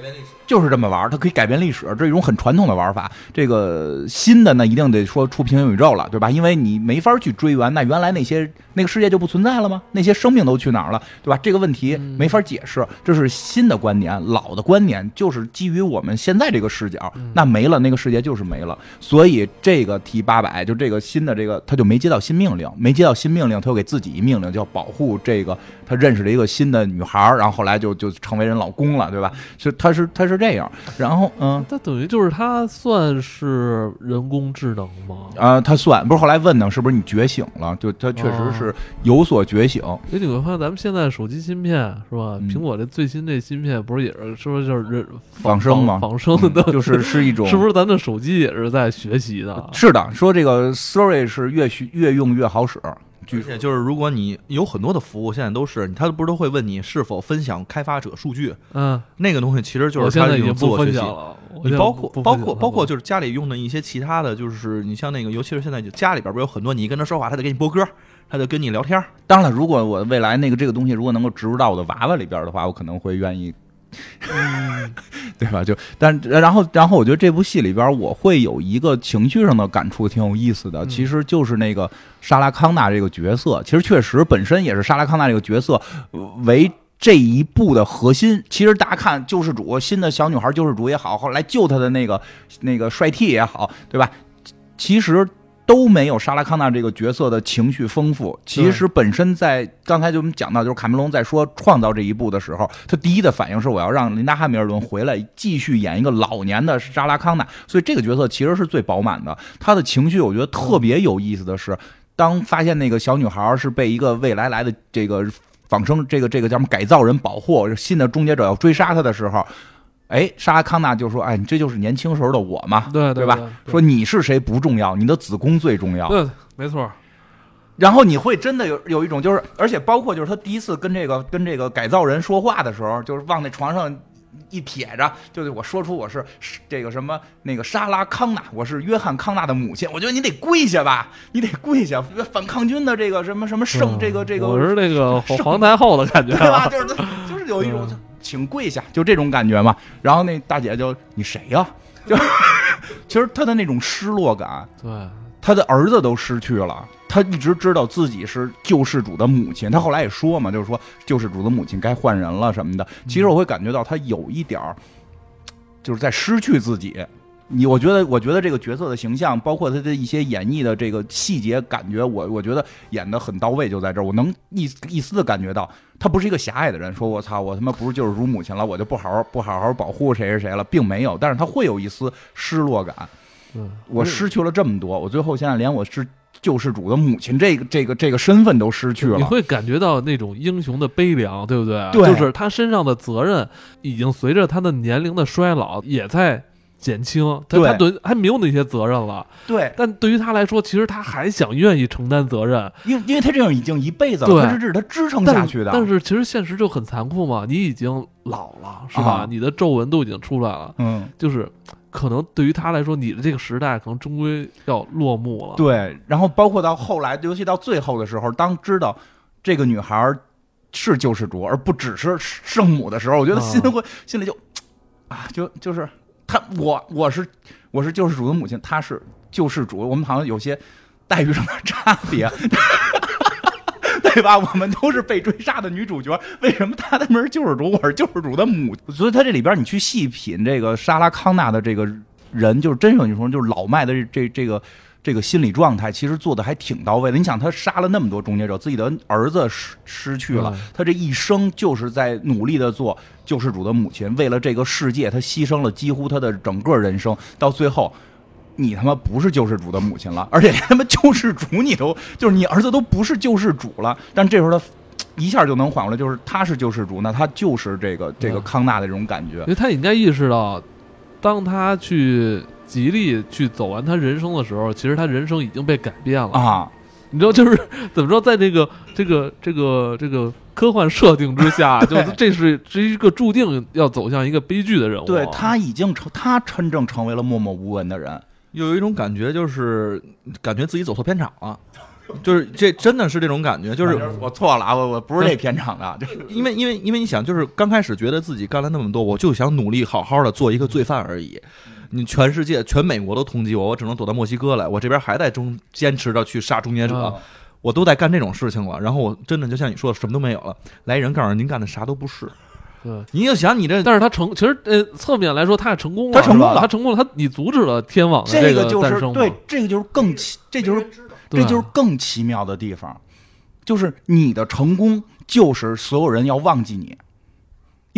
就是这么玩，它可以改变历史，这是一种很传统的玩法。这个新的呢，一定得说出平行宇宙了，对吧？因为你没法去追源，那原来那些那个世界就不存在了吗？那些生命都去哪儿了，对吧？这个问题没法解释，这是新的观点，老的观点就是基于我们现在这个视角，那没了那个世界就是没了。所以这个 T 八百就这个新的这个，他就没接到新命令，没接到新命令，他又给自己一命令，叫保护这个他认识了一个新的女孩，然后后来就就成为人老公了，对吧？就他是他是。这样，然后嗯，它等于就是它算是人工智能吗？啊，它算不是后来问呢，是不是你觉醒了？就它确实是有所觉醒。哎，你会发现咱们现在手机芯片是吧？苹果这最新这芯片不是也是是不是就是人仿生吗？仿生的，就是是一种，[LAUGHS] 是不是咱的手机也是在学习的？是的，说这个 Siri 是越学越用越好使。而且就是，如果你有很多的服务，现在都是，他不是都会问你是否分享开发者数据？嗯，那个东西其实就是他已经自我学习了。你包括包括包括就是家里用的一些其他的就是你像那个，尤其是现在就家里边不是有很多，你跟他说话，他得给你播歌，他得跟你聊天。当然了，如果我未来那个这个东西如果能够植入到我的娃娃里边的话，我可能会愿意。嗯，[LAUGHS] 对吧？就但然后然后，我觉得这部戏里边，我会有一个情绪上的感触，挺有意思的。其实就是那个莎拉康纳这个角色，其实确实本身也是莎拉康纳这个角色为这一部的核心。其实大家看救世主新的小女孩救世主也好，后来救她的那个那个帅 T 也好，对吧？其实。都没有莎拉康纳这个角色的情绪丰富。其实本身在刚才就我们讲到，就是卡梅隆在说创造这一步的时候，他第一的反应是我要让琳达汉密尔顿回来继续演一个老年的莎拉康纳。所以这个角色其实是最饱满的。他的情绪我觉得特别有意思的是，当发现那个小女孩是被一个未来来的这个仿生这个这个叫什么改造人保护，新的终结者要追杀他的时候。哎，莎拉康纳就说：“哎，你这就是年轻时候的我嘛，对对吧？说你是谁不重要，你的子宫最重要。对，没错。然后你会真的有有一种，就是而且包括就是他第一次跟这个跟这个改造人说话的时候，就是往那床上一撇着，就是我说出我是这个什么那个莎拉康纳，我是约翰康纳的母亲。我觉得你得跪下吧，[LAUGHS] 你得跪下，反抗军的这个什么什么圣，这个这个我是那个皇太后的感觉，对吧？就是就是有一种。”请跪下，就这种感觉嘛。然后那大姐就你谁呀？就 [LAUGHS] 其实她的那种失落感，对，她的儿子都失去了，她一直知道自己是救世主的母亲。她后来也说嘛，就是说救世主的母亲该换人了什么的。其实我会感觉到她有一点儿，就是在失去自己。你我觉得，我觉得这个角色的形象，包括他的一些演绎的这个细节，感觉我我觉得演的很到位，就在这儿，我能一一丝的感觉到，他不是一个狭隘的人，说我操，我他妈不是救世主母亲了，我就不好好不好好保护谁谁谁了，并没有，但是他会有一丝失落感，嗯我失去了这么多，我最后现在连我是救世主的母亲这个这个这个身份都失去了，你会感觉到那种英雄的悲凉，对不对？对，就是他身上的责任已经随着他的年龄的衰老也在。减轻，他他对还没有那些责任了。对，但对于他来说，其实他还想愿意承担责任，因因为他这样已经一辈子了，这是他支撑下去的。但是其实现实就很残酷嘛，你已经老了，是吧？你的皱纹都已经出来了，嗯，就是可能对于他来说，你的这个时代可能终归要落幕了。对，然后包括到后来，尤其到最后的时候，当知道这个女孩是救世主，而不只是圣母的时候，我觉得心会心里就啊，就就是。他我我是我是救世主的母亲，他是救世主，我们好像有些待遇上的差别，[LAUGHS] 对吧？我们都是被追杀的女主角，为什么他的门是救世主，我是救世主的母？所以他这里边你去细品这个莎拉康纳的这个人，就是真有你说就是老迈的这这这个这个心理状态其实做的还挺到位的。你想，他杀了那么多终结者，自己的儿子失失去了，他这一生就是在努力的做救世主的母亲，为了这个世界，他牺牲了几乎他的整个人生。到最后，你他妈不是救世主的母亲了，而且连他妈救世主你都就是你儿子都不是救世主了。[LAUGHS] 但这时候他一下就能缓过来，就是他是救世主，那他就是这个这个康纳的这种感觉。因为他应该意识到，当他去。极力去走完他人生的时候，其实他人生已经被改变了啊！你知道，就是怎么说，在这个这个这个这个科幻设定之下，[LAUGHS] 就这是是一个注定要走向一个悲剧的人物。对他已经成，他真正成为了默默无闻的人。有一种感觉，就是感觉自己走错片场了。就是这真的是这种感觉，就是我错了啊，我我不是这片场的，就 [LAUGHS] 是因为因为因为你想，就是刚开始觉得自己干了那么多，我就想努力好好的做一个罪犯而已。你全世界全美国都通缉我，我只能躲到墨西哥来。我这边还在中坚持着去杀终结者，我都在干这种事情了。然后我真的就像你说的，什么都没有了。来人告诉您干的啥都不是。对，你就想你这，但是他成，其实呃，侧面来说他也成功了，他成功了，他成功了，他你阻止了天网的这个诞生。对，这个就是更奇，这就是这就是更奇妙的地方，就是你的成功就是所有人要忘记你。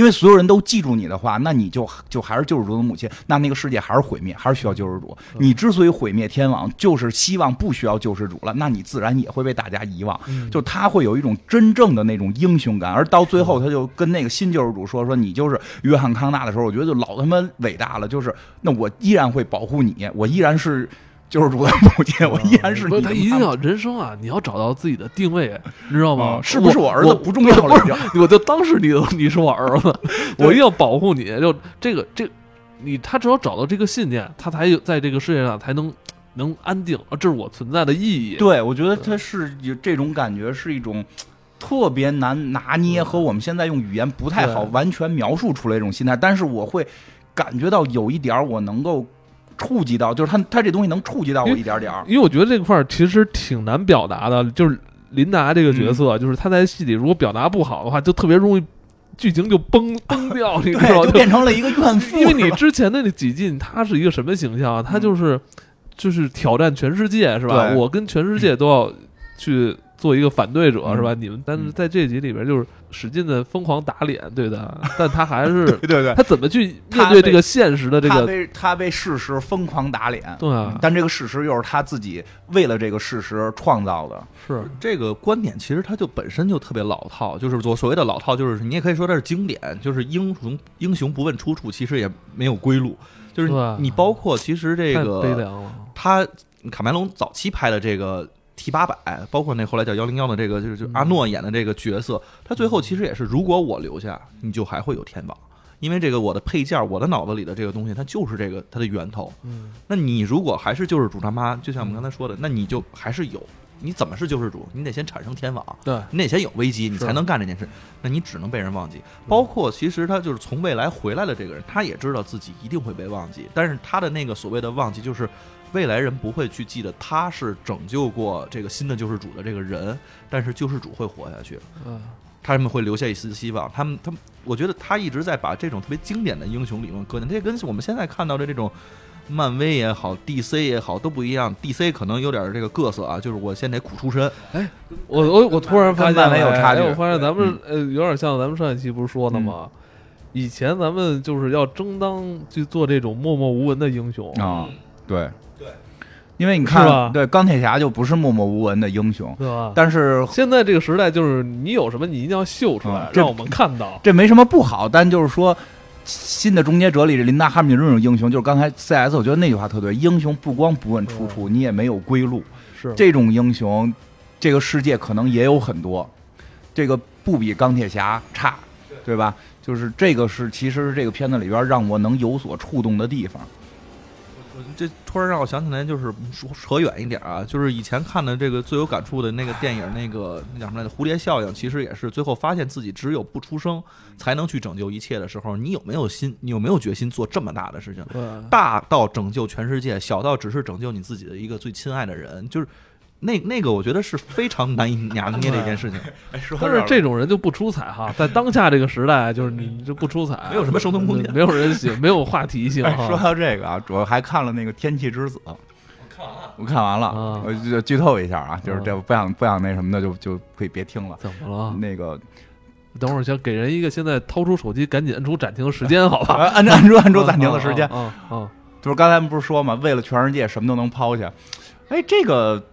因为所有人都记住你的话，那你就就还是救世主的母亲，那那个世界还是毁灭，还是需要救世主。你之所以毁灭天网，就是希望不需要救世主了，那你自然也会被大家遗忘。就他会有一种真正的那种英雄感，而到最后，他就跟那个新救世主说：“说你就是约翰康纳的时候，我觉得就老他妈伟大了。就是那我依然会保护你，我依然是。”就是主的母亲，我依然是你。他一定要人生啊！你要找到自己的定位，你知道吗？是不是我儿子不重要了？我就当时你你是我儿子，[LAUGHS] 我一定要保护你。就这个这，你他只有找到这个信念，他才有在这个世界上才能能安定啊！这是我存在的意义。对，我觉得他是有这种感觉，是一种特别难拿捏和我们现在用语言不太好完全描述出来一种心态。但是我会感觉到有一点我能够。触及到，就是他，他这东西能触及到我一点点儿。因为我觉得这块儿其实挺难表达的，就是琳达这个角色，就是他在戏里如果表达不好的话，就特别容易剧情就崩 [LAUGHS] 崩掉，你知道吗？[LAUGHS] 就变成了一个怨妇。因为你之前的那几季，他是一个什么形象？他就是就是挑战全世界，是吧？我跟全世界都要去。做一个反对者是吧？你们但是在这集里边就是使劲的疯狂打脸，对的。[LAUGHS] 但他还是对对，他怎么去面对这个现实的这个？他被他被事实疯狂打脸，对。但这个事实又是他自己为了这个事实创造的。是这个观点，其实他就本身就特别老套，就是所所谓的老套，就是你也可以说它是经典，就是英雄英雄不问出处，其实也没有归路。就是你包括其实这个悲凉了。他卡梅隆早期拍的这个。T 八百，包括那后来叫幺零幺的这个，就是阿诺演的这个角色，他最后其实也是，如果我留下，你就还会有天网，因为这个我的配件，我的脑子里的这个东西，它就是这个它的源头。嗯，那你如果还是救世主他妈，就像我们刚才说的，那你就还是有，你怎么是救世主？你得先产生天网，对你得先有危机，你才能干这件事。那你只能被人忘记。包括其实他就是从未来回来的这个人，他也知道自己一定会被忘记，但是他的那个所谓的忘记就是。未来人不会去记得他是拯救过这个新的救世主的这个人，但是救世主会活下去。嗯，他们会留下一丝希望。他们，他们，我觉得他一直在把这种特别经典的英雄理论搁进，这跟我们现在看到的这种漫威也好，DC 也好都不一样。DC 可能有点这个各色啊，就是我先得苦出身。哎，我我我突然发现没有差距。我发现咱们呃有点像咱们上一期不是说的吗？以前咱们就是要争当去做这种默默无闻的英雄啊，对。因为你看，对钢铁侠就不是默默无闻的英雄，对吧？但是现在这个时代，就是你有什么，你一定要秀出来，让我们看到。这没什么不好，但就是说，新的终结者里，林达哈密这种英雄，就是刚才 CS，我觉得那句话特对，英雄不光不问出处，你也没有归路。是这种英雄，这个世界可能也有很多，这个不比钢铁侠差，对吧？就是这个是，其实是这个片子里边让我能有所触动的地方。这突然让我想起来，就是说扯远一点啊，就是以前看的这个最有感触的那个电影，那个那叫什么来着？蝴蝶效应，其实也是最后发现自己只有不出声，才能去拯救一切的时候，你有没有心？你有没有决心做这么大的事情？大到拯救全世界，小到只是拯救你自己的一个最亲爱的人，就是。那那个我觉得是非常难以拿捏的一件事情，[LAUGHS] 但是这种人就不出彩哈，在当下这个时代，就是你就不出彩，没有什么生存空间，没有人喜，没有话题性。说到这个啊，主要还看了那个《天气之子》，我看完了，我看完了，我就剧透一下啊，就是这不想不想那什么的，就就可以别听了。怎么了？那个，等会儿先给人一个现在掏出手机，赶紧摁出暂停时间，好吧？按按住按住暂停的时间。[LAUGHS] 啊啊！就是刚才不是说嘛，为了全世界什么都能抛下。哎，这个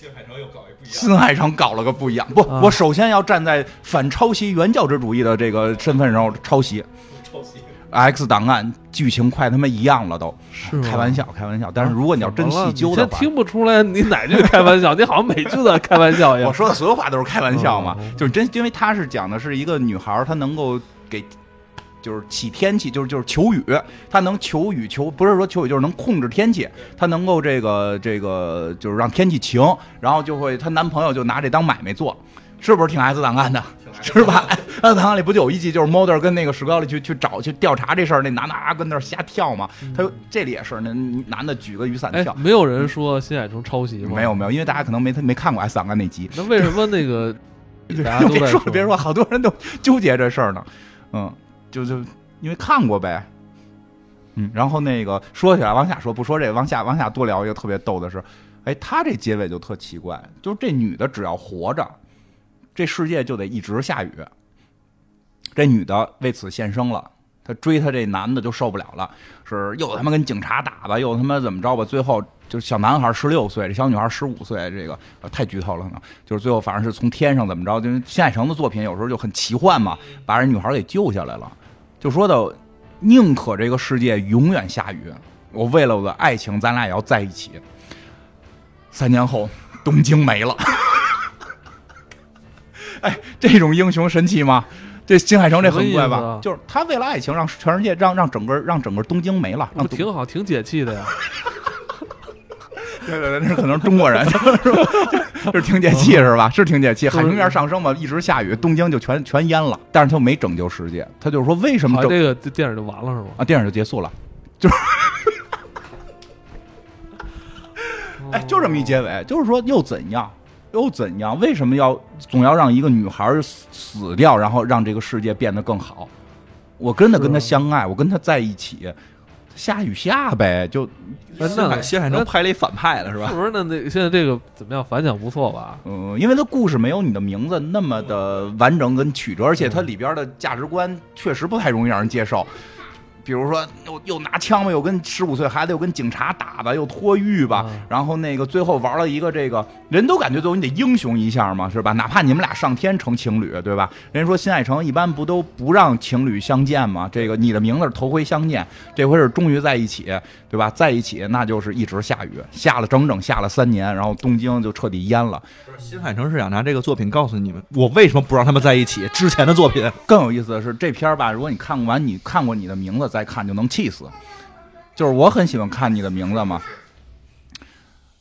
新海诚又搞一不一样。新海诚搞了个不一样。不，我首先要站在反抄袭原教旨主义的这个身份上抄袭。抄袭。X 档案剧情快他妈一样了，都是开玩笑，开玩笑。但是如果你要真细究的话，听不出来你哪句开玩笑，你好像每句都在开玩笑一样。[LAUGHS] 我说的所有话都是开玩笑嘛，就是真，因为他是讲的是一个女孩，她能够给，就是起天气，就是就是求雨，它能求雨求，不是说求雨，就是能控制天气，它能够这个这个就是让天气晴，然后就会她男朋友就拿这当买卖做，是不是挺 S 档案的？是吧？[LAUGHS] 那档案里不就有一集，就是 Mulder 跟那个史高利去去找去调查这事儿，那男的啊跟那儿瞎跳嘛。他这里也是，那男的举个雨伞跳。没有人说新海诚抄袭吗？没有没有，因为大家可能没没看过 S 档案那集。那为什么那个？[LAUGHS] 别说别说，好多人都纠结这事儿呢。嗯，就就因为看过呗。嗯，然后那个说起来，往下说不说这，往下往下多聊一个特别逗的是，哎，他这结尾就特奇怪，就这女的只要活着。这世界就得一直下雨。这女的为此献身了，她追她这男的就受不了了，是又他妈跟警察打吧，又他妈怎么着吧？最后就是小男孩十六岁，这小女孩十五岁，这个太剧透了呢。就是最后反正是从天上怎么着？就是新海诚的作品有时候就很奇幻嘛，把人女孩给救下来了。就说的宁可这个世界永远下雨，我为了我的爱情，咱俩也要在一起。三年后，东京没了。[LAUGHS] 哎，这种英雄神奇吗？这金海城这很怪吧？就是他为了爱情，让全世界，让让整个让整个东京没了，让挺好，挺解气的呀。[LAUGHS] 对对对，那可能是中国人，[LAUGHS] 是吧？是听解气是吧？是听解气。海平面上升嘛，一直下雨，东京就全全淹了。但是他没拯救世界，他就是说为什么这个电影就完了是吗？啊，电影就结束了，就是，[LAUGHS] 哎，就这么一结尾，就是说又怎样？又怎样？为什么要总要让一个女孩死掉，然后让这个世界变得更好？我真的跟她相爱，我跟她在一起，下雨下呗，就那新海诚拍了一反派了是吧？是不是？那那现在这个怎么样？反响不错吧？嗯，因为它故事没有你的名字那么的完整跟曲折，而且它里边的价值观确实不太容易让人接受。比如说又又拿枪吧，又跟十五岁孩子又跟警察打吧，又脱狱吧，然后那个最后玩了一个这个，人都感觉最后你得英雄一下嘛，是吧？哪怕你们俩上天成情侣，对吧？人家说新海诚一般不都不让情侣相见吗？这个你的名字是头回相见，这回是终于在一起，对吧？在一起那就是一直下雨，下了整整下了三年，然后东京就彻底淹了。新海诚是想拿这个作品告诉你们，我为什么不让他们在一起？之前的作品更有意思的是这片儿吧，如果你看完，你看过你的名字。再看就能气死，就是我很喜欢看你的名字嘛。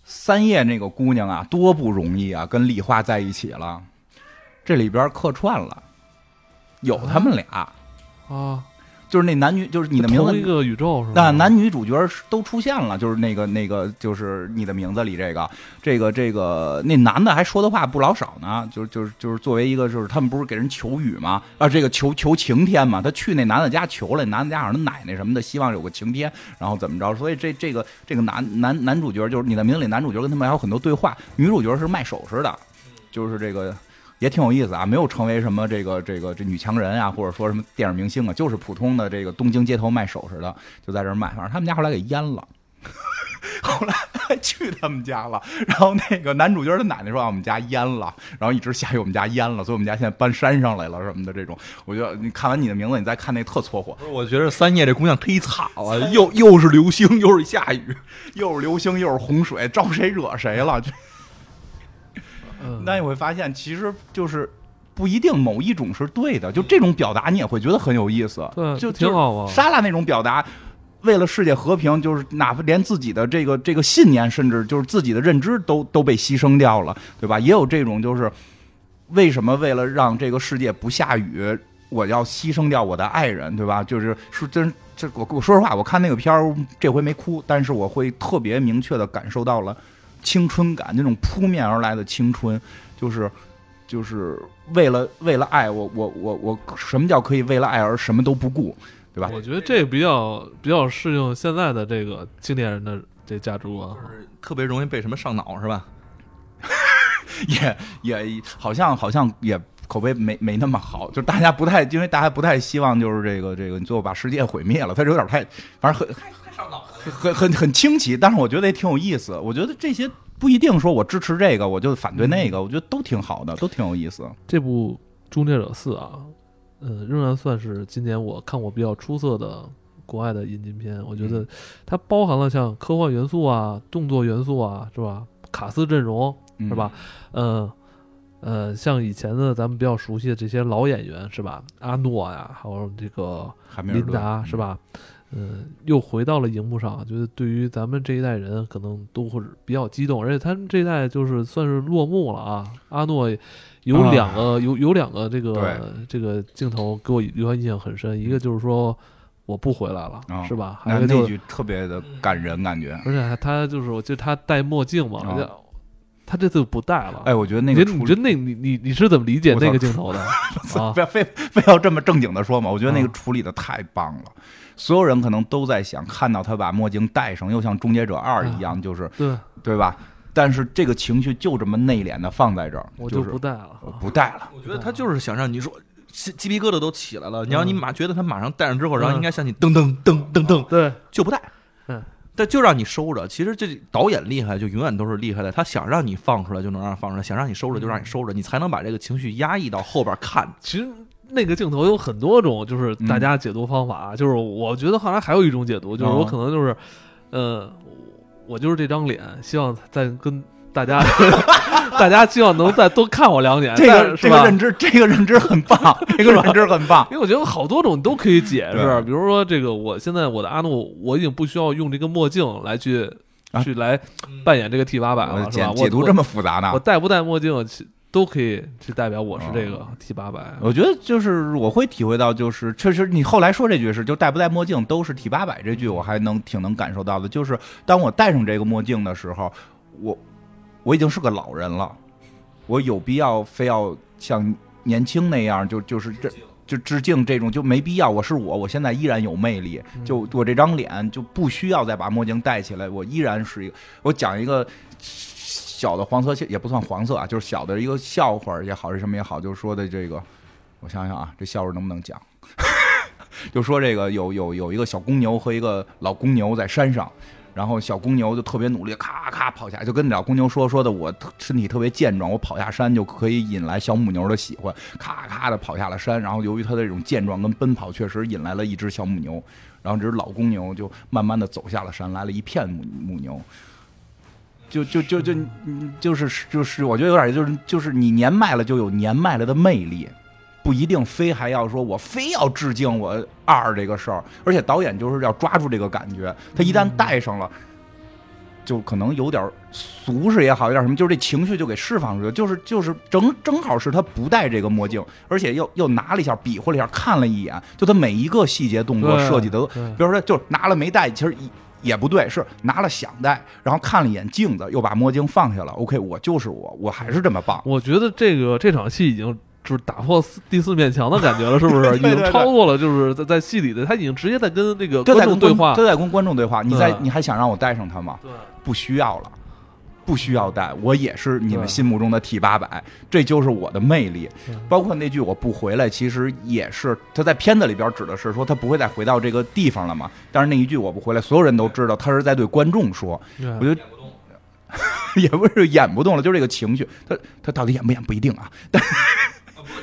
三叶那个姑娘啊，多不容易啊，跟丽花在一起了，这里边客串了，有他们俩啊。就是那男女，就是你的名字一个宇宙是吧？那男女主角都出现了，就是那个那个，就是你的名字里这个这个这个那男的还说的话不老少呢，就是就是就是作为一个就是他们不是给人求雨吗？啊，这个求求晴天嘛，他去那男的家求了，男的家好像奶奶什么的，希望有个晴天，然后怎么着？所以这这个这个男男男主角就是你的名字里男主角跟他们还有很多对话，女主角是卖首饰的，就是这个。也挺有意思啊，没有成为什么这个这个这女强人啊，或者说什么电影明星啊，就是普通的这个东京街头卖首饰的，就在这儿卖。反正他们家后来给淹了，[LAUGHS] 后来还去他们家了。然后那个男主角的奶奶说我们家淹了，然后一直下雨我们家淹了，所以我们家现在搬山上来了什么的这种。我觉得你看完你的名字，你再看那特搓火。我觉得三叶这姑娘忒惨了，[LAUGHS] 又又是流星，又是下雨，又是流星，又是洪水，招谁惹谁了？[LAUGHS] 那你会发现，其实就是不一定某一种是对的，就这种表达你也会觉得很有意思，对，就挺好啊。莎拉那种表达，为了世界和平，就是哪怕连自己的这个这个信念，甚至就是自己的认知都都被牺牲掉了，对吧？也有这种就是为什么为了让这个世界不下雨，我要牺牲掉我的爱人，对吧？就是说真这我我说实话，我看那个片儿这回没哭，但是我会特别明确的感受到了。青春感，那种扑面而来的青春，就是，就是为了为了爱，我我我我，什么叫可以为了爱而什么都不顾，对吧？我觉得这比较比较适应现在的这个青年人的这家族啊，特别容易被什么上脑是吧？[LAUGHS] 也也好像好像也口碑没没那么好，就是大家不太，因为大家不太希望就是这个这个你最后把世界毁灭了，他有点太，反正很很很很清奇，但是我觉得也挺有意思。我觉得这些不一定说我支持这个，我就反对那个，我觉得都挺好的，都挺有意思。这部《终结者四》啊，呃，仍然算是今年我看过比较出色的国外的引进片。我觉得它包含了像科幻元素啊、动作元素啊，是吧？卡斯阵容是吧？嗯。呃，像以前的咱们比较熟悉的这些老演员是吧？阿诺呀，还有这个琳达是吧？嗯，又回到了荧幕上，觉得对于咱们这一代人可能都会比较激动，而且他们这一代就是算是落幕了啊。阿诺有两个有有两个这个这个镜头给我留下印象很深，一个就是说我不回来了，是吧？还有那句特别的感人，感觉。而且他就是我记得他戴墨镜嘛。他这次不戴了，哎，我觉得那个，你觉得那，你你你是怎么理解那个镜头的？[LAUGHS] 不要非非要这么正经的说嘛？我觉得那个处理的太棒了，所有人可能都在想，看到他把墨镜戴上，又像终结者二一样，就是对对吧？但是这个情绪就这么内敛的放在这儿，我就不戴了，不戴了。我觉得他就是想让你说鸡鸡皮疙瘩都起来了，你让你马觉得他马上戴上之后，然后应该想起噔噔噔噔噔，对，就不戴。但就让你收着，其实这导演厉害，就永远都是厉害的。他想让你放出来，就能让放出来；想让你收着，就让你收着，你才能把这个情绪压抑到后边看。其实那个镜头有很多种，就是大家解读方法。就是我觉得后来还有一种解读，就是我可能就是，呃，我就是这张脸，希望再跟。大家，[LAUGHS] [LAUGHS] 大家希望能再多看我两眼。这个这个认知，这个认知很棒，[LAUGHS] 这个认知很棒。因为我觉得好多种都可以解释，比如说这个，我现在我的阿诺，我已经不需要用这个墨镜来去去来扮演这个 T 八百了，是吧？解读这么复杂呢？我戴不戴墨镜都可以去代表我是这个 T 八百。我觉得就是我会体会到，就是确实你后来说这句是就戴不戴墨镜都是 T 八百这句，我还能挺能感受到的。就是当我戴上这个墨镜的时候，我。我已经是个老人了，我有必要非要像年轻那样就就是这就致敬这种就没必要。我是我，我现在依然有魅力。就我这张脸就不需要再把墨镜戴起来，我依然是一个。我讲一个小的黄色也不算黄色啊，就是小的一个笑话也好是什么也好，就是说的这个，我想想啊，这笑话能不能讲？[LAUGHS] 就说这个有有有一个小公牛和一个老公牛在山上。然后小公牛就特别努力，咔咔跑下，就跟老公牛说说的，我身体特别健壮，我跑下山就可以引来小母牛的喜欢，咔咔的跑下了山。然后由于他的这种健壮跟奔跑，确实引来了一只小母牛。然后这只老公牛就慢慢的走下了山，来了一片母母牛。就就就就就是就是，我觉得有点就是就是你年迈了就有年迈了的魅力。不一定非还要说，我非要致敬我二这个事儿，而且导演就是要抓住这个感觉，他一旦带上了，就可能有点俗世也好，有点什么，就是这情绪就给释放出去，就是就是正正好是他不戴这个墨镜，而且又又拿了一下，比划了一下，看了一眼，就他每一个细节动作设计的，比如说就是拿了没戴，其实也不对，是拿了想戴，然后看了一眼镜子，又把墨镜放下了，OK，我就是我，我还是这么棒。我觉得这个这场戏已经。就是打破第四面墙的感觉了，是不是？[LAUGHS] 已经超过了，就是在在戏里的他已经直接在跟那个观众对话，都在跟观众对话。你在你还想让我带上他吗？不需要了，不需要带。我也是你们心目中的 T 八百，这就是我的魅力。包括那句我不回来，其实也是他在片子里边指的是说他不会再回到这个地方了嘛。但是那一句我不回来，所有人都知道他是在对观众说。我觉得 [LAUGHS] 也不是演不动了，就是这个情绪。他他到底演不演不一定啊，但。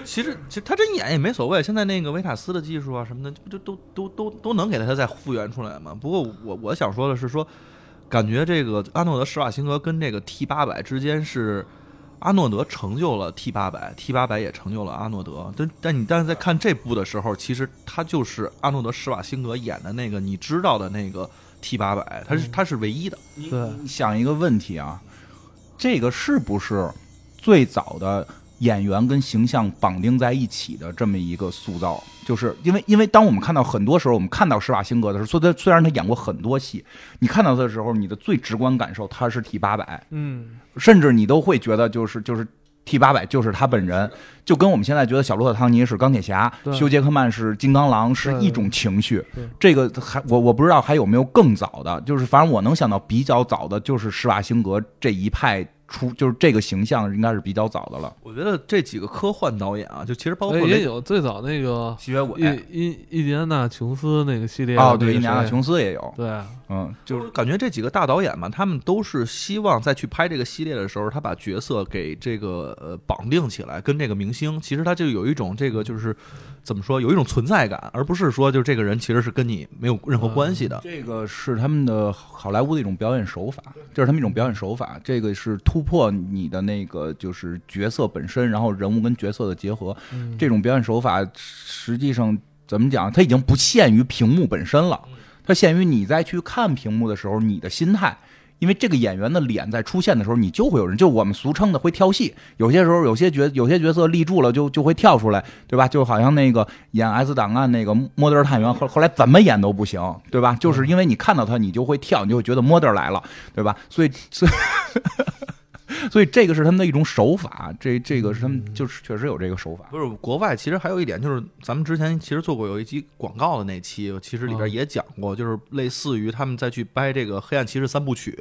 其实，其实他真演也没所谓。现在那个维塔斯的技术啊什么的，不就都都都都能给他再复原出来吗？不过我我想说的是，说感觉这个阿诺德施瓦辛格跟这个 T 八百之间是阿诺德成就了 T 八百，T 八百也成就了阿诺德。但但你但是在看这部的时候，其实他就是阿诺德施瓦辛格演的那个你知道的那个 T 八百，他是他是唯一的。对，想一个问题啊，这个是不是最早的？演员跟形象绑定在一起的这么一个塑造，就是因为因为当我们看到很多时候，我们看到施瓦辛格的时候，虽他虽然他演过很多戏，你看到他的时候，你的最直观感受他是 T 八百，嗯，甚至你都会觉得就是就是 T 八百就是他本人，就跟我们现在觉得小罗伯特·唐尼是钢铁侠，休·杰克曼是金刚狼是一种情绪。这个还我我不知道还有没有更早的，就是反正我能想到比较早的就是施瓦辛格这一派。出就是这个形象应该是比较早的了。我觉得这几个科幻导演啊，就其实包括也有最早那个吸血鬼伊伊伊迪安娜琼斯那个系列哦，对，伊迪安娜琼斯也有。对，嗯，就是感觉这几个大导演嘛，他们都是希望在去拍这个系列的时候，他把角色给这个呃绑定起来，跟这个明星，其实他就有一种这个就是。怎么说？有一种存在感，而不是说就这个人其实是跟你没有任何关系的。这个是他们的好莱坞的一种表演手法，这是他们一种表演手法。这个是突破你的那个就是角色本身，然后人物跟角色的结合。这种表演手法实际上怎么讲？它已经不限于屏幕本身了，它限于你在去看屏幕的时候你的心态。因为这个演员的脸在出现的时候，你就会有人，就我们俗称的会跳戏。有些时候，有些角有些角色立住了，就就会跳出来，对吧？就好像那个演《S 档案》那个莫德尔探员，后后来怎么演都不行，对吧？就是因为你看到他，你就会跳，你就会觉得莫德尔来了，对吧？所以，所以。所以这个是他们的一种手法，这这个是他们就是确实有这个手法。不是国外，其实还有一点就是，咱们之前其实做过有一集广告的那期，其实里边也讲过，就是类似于他们再去掰这个《黑暗骑士》三部曲，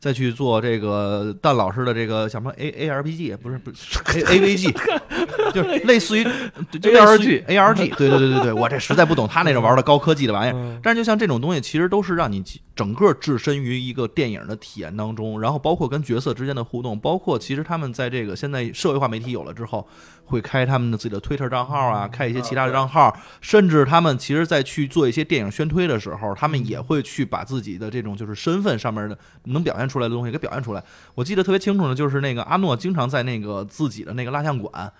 再去做这个蛋老师的这个什么 A A R P G，不是不是 A A V G，[LAUGHS] 就是类似于 A R G A R G，对对对对对，我这实在不懂他那种玩的高科技的玩意儿。但是就像这种东西，其实都是让你整个置身于一个电影的体验当中，然后包括跟角色之间的互动。包括其实他们在这个现在社会化媒体有了之后。会开他们的自己的推特账号啊，开一些其他的账号，甚至他们其实，在去做一些电影宣推的时候，他们也会去把自己的这种就是身份上面的能表现出来的东西给表现出来。我记得特别清楚的，就是那个阿诺经常在那个自己的那个蜡像馆，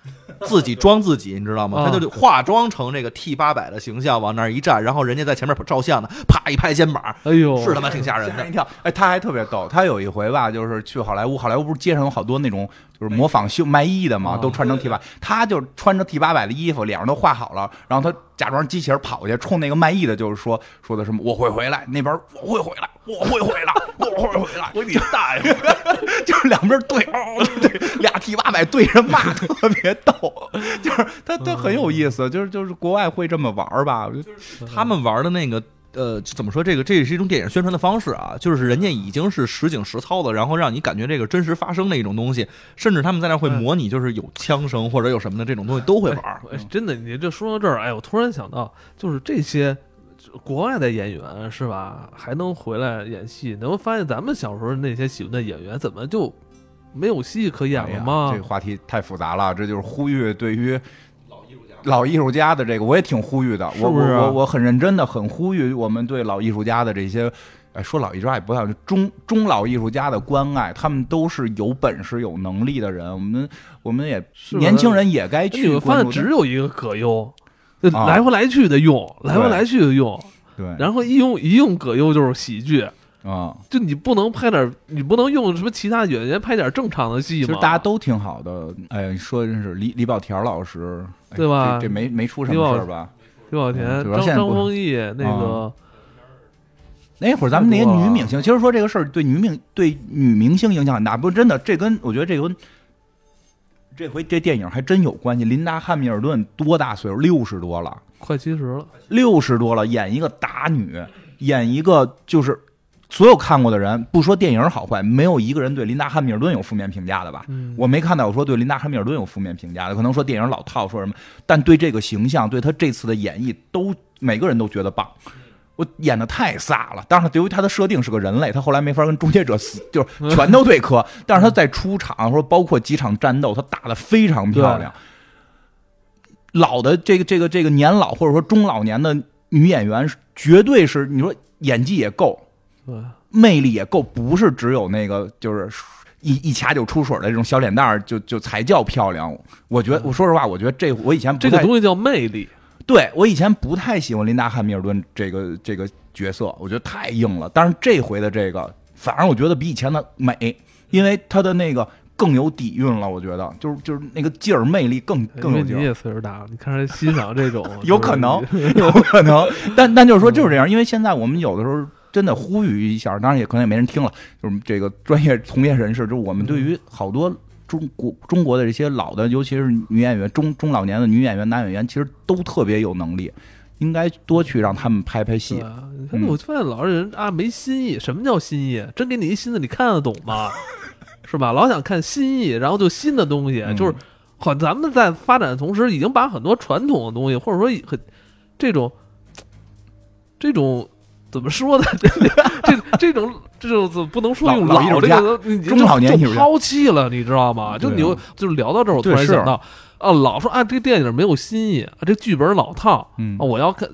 自己装自己，[LAUGHS] 你知道吗？他就化妆成这个 T 八百的形象往那儿一站，然后人家在前面照相呢，啪一拍肩膀，哎呦，是他妈挺吓人的。一跳，哎，他还特别逗，他有一回吧，就是去好莱坞，好莱坞不是街上有好多那种。就是模仿秀卖艺的嘛，都穿成 T 八，他就穿着 T 八百的衣服，脸上都画好了，然后他假装机器人跑过去，冲那个卖艺的，就是说说的什么我会回来，那边我会回来，我会回来，我会回来，我你大爷，[LAUGHS] 就是两边对哦，对，俩 T 八百对着骂，特别逗，就是他他很有意思，就是就是国外会这么玩吧，他们玩的那个。呃，怎么说这个？这也是一种电影宣传的方式啊，就是人家已经是实景实操的，然后让你感觉这个真实发生的一种东西，甚至他们在那会模拟，就是有枪声或者有什么的这种东西都会玩。真的，你这说到这儿，哎，我突然想到，就是这些国外的演员是吧，还能回来演戏？能发现咱们小时候那些喜欢的演员，怎么就没有戏可演了吗？这个话题太复杂了，这就是呼吁对于。老艺术家的这个我也挺呼吁的，我我我很认真的，很呼吁我们对老艺术家的这些，哎，说老艺术家也不像中中老艺术家的关爱，他们都是有本事、有能力的人，我们我们也年轻人也该去。你发现只有一个葛优，来回来去的用，来回来去的用，对，然后一用一用葛优就是喜剧。啊，就你不能拍点，你不能用什么其他演员拍点正常的戏吗？其实大家都挺好的。哎，你说的真是李李保田老师，对吧？这没没出什么事儿吧？李保田、张张丰毅那个，那会儿咱们那些女明星，其实说这个事儿对女明对女明星影响很大。不，真的，这跟我觉得这跟这回这电影还真有关系。琳达汉密尔顿多大岁数？六十多了，快七十了，六十多了，演一个打女，演一个就是。所有看过的人，不说电影好坏，没有一个人对琳达汉密尔顿有负面评价的吧？我没看到有说对琳达汉密尔顿有负面评价的，可能说电影老套，说什么，但对这个形象，对他这次的演绎，都每个人都觉得棒。我演的太飒了，当然由于他的设定是个人类，他后来没法跟终结者死，就是 [LAUGHS] 全都对磕。但是他在出场，说包括几场战斗，他打的非常漂亮。老的这个这个这个年老或者说中老年的女演员，绝对是你说演技也够。魅力也够，不是只有那个，就是一一掐就出水的这种小脸蛋儿，就就才叫漂亮。我觉得，我说实话，我觉得这我以前这个东西叫魅力。对我以前不太喜欢琳达汉密尔顿这个这个角色，我觉得太硬了。但是这回的这个，反而我觉得比以前的美，因为他的那个更有底蕴了。我觉得就是就是那个劲儿，魅力更更有劲儿。你也岁数大了，你看人欣赏这种，有可能，有可能。[LAUGHS] 但但就是说就是这样，因为现在我们有的时候。真的呼吁一下，当然也可能也没人听了。就是这个专业从业人士，就是我们对于好多中国中国的这些老的，尤其是女演员、中中老年的女演员、男演员，其实都特别有能力，应该多去让他们拍拍戏。我发现老是人啊没新意。什么叫新意？真给你一新的，你看得懂吗？[LAUGHS] 是吧？老想看新意，然后就新的东西，就是好。咱们在发展的同时，已经把很多传统的东西，或者说很这种这种怎么说呢？[LAUGHS] 这这这种这种不能说用老这个中老年就抛弃了，你知道吗？就你就是聊到这儿，我突然想到啊，老说啊，这电影没有新意，啊，这剧本老套，啊，我要看，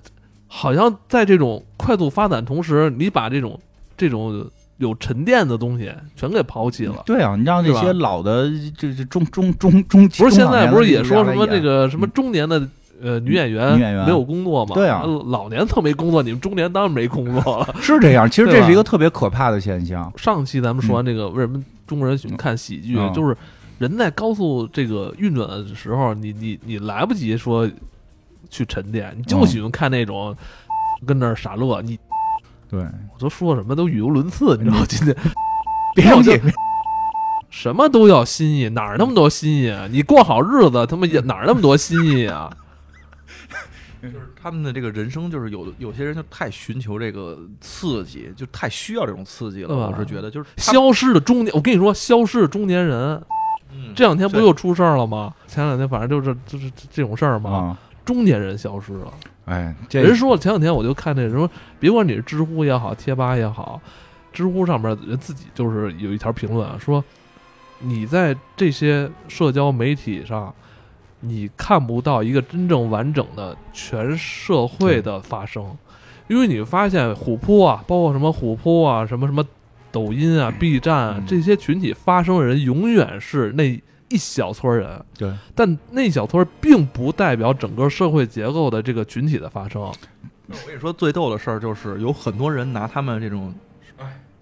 好像在这种快速发展同时，你把这种这种。有沉淀的东西全给抛弃了。对啊，你让那些老的，这这中中中中，不是现在不是也说什么那个什么中年的呃女演员没有工作嘛？对啊，老年都没工作，你们中年当然没工作了。是这样，其实这是一个特别可怕的现象。上期咱们说完这个，为什么中国人喜欢看喜剧？就是人在高速这个运转的时候，你你你来不及说去沉淀，你就喜欢看那种跟那儿傻乐你。对，我都说什么都语无伦次，你知道吗？今天 [LAUGHS] 别生气，什么都要新意，哪儿那么多新意啊？你过好日子，他妈也哪儿那么多新意啊？就是他们的这个人生，就是有有些人就太寻求这个刺激，就太需要这种刺激了。我是觉得，就是消失的中年。我跟你说，消失的中年人，这两天不又出事儿了吗？前两天反正就是就是这种事儿嘛，中年人消失了。哎，人说前两天我就看那什么，别管你是知乎也好，贴吧也好，知乎上面人自己就是有一条评论啊，说你在这些社交媒体上，你看不到一个真正完整的全社会的发生，因为你发现虎扑啊，包括什么虎扑啊，什么什么抖音啊、B 站啊这些群体发声的人，永远是那。一小撮人，对，但那小撮并不代表整个社会结构的这个群体的发生。我跟你说，最逗的事儿就是有很多人拿他们这种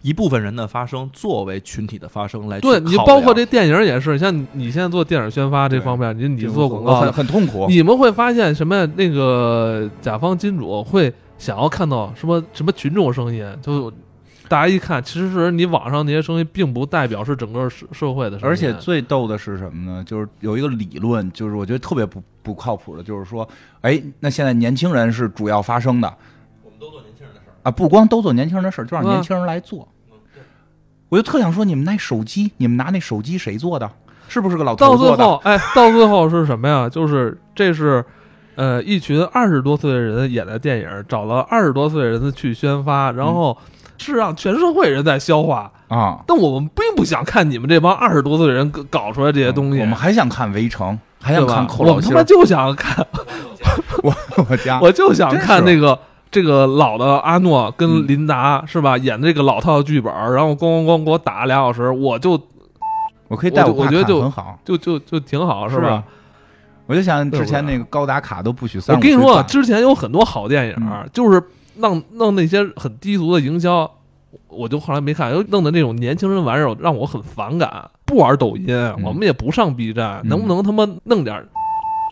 一部分人的发声作为群体的发声来。对你，包括这电影也是，像你现在做电影宣发这方面，你你做广告很很痛苦。你们会发现什么？那个甲方金主会想要看到什么什么群众声音？就。大家一看，其实是你网上那些声音，并不代表是整个社社会的声音。而且最逗的是什么呢？就是有一个理论，就是我觉得特别不不靠谱的，就是说，哎，那现在年轻人是主要发声的。啊，不光都做年轻人的事儿，就让年轻人来做。我就特想说，你们那手机，你们拿那手机谁做的？是不是个老头做的？到最后，哎，到最后是什么呀？就是这是，呃，一群二十多岁的人演的电影，找了二十多岁的人去宣发，然后。是让全社会人在消化啊！但我们并不想看你们这帮二十多岁的人搞出来这些东西。我们还想看《围城》，还想看《我们他妈就想看 [LAUGHS] 我我家，我就想看那个这个老的阿诺跟琳达是吧？演的这个老套剧本，然后咣咣咣给我打俩小时，我就我可以带我觉得就很好，就就就挺好，是吧？我就想之前那个高达卡都不许三。我跟你说，之前有很多好电影，就是。弄弄那些很低俗的营销，我就后来没看，又弄的那种年轻人玩意儿，让我很反感。不玩抖音，我们也不上 B 站，能不能他妈弄点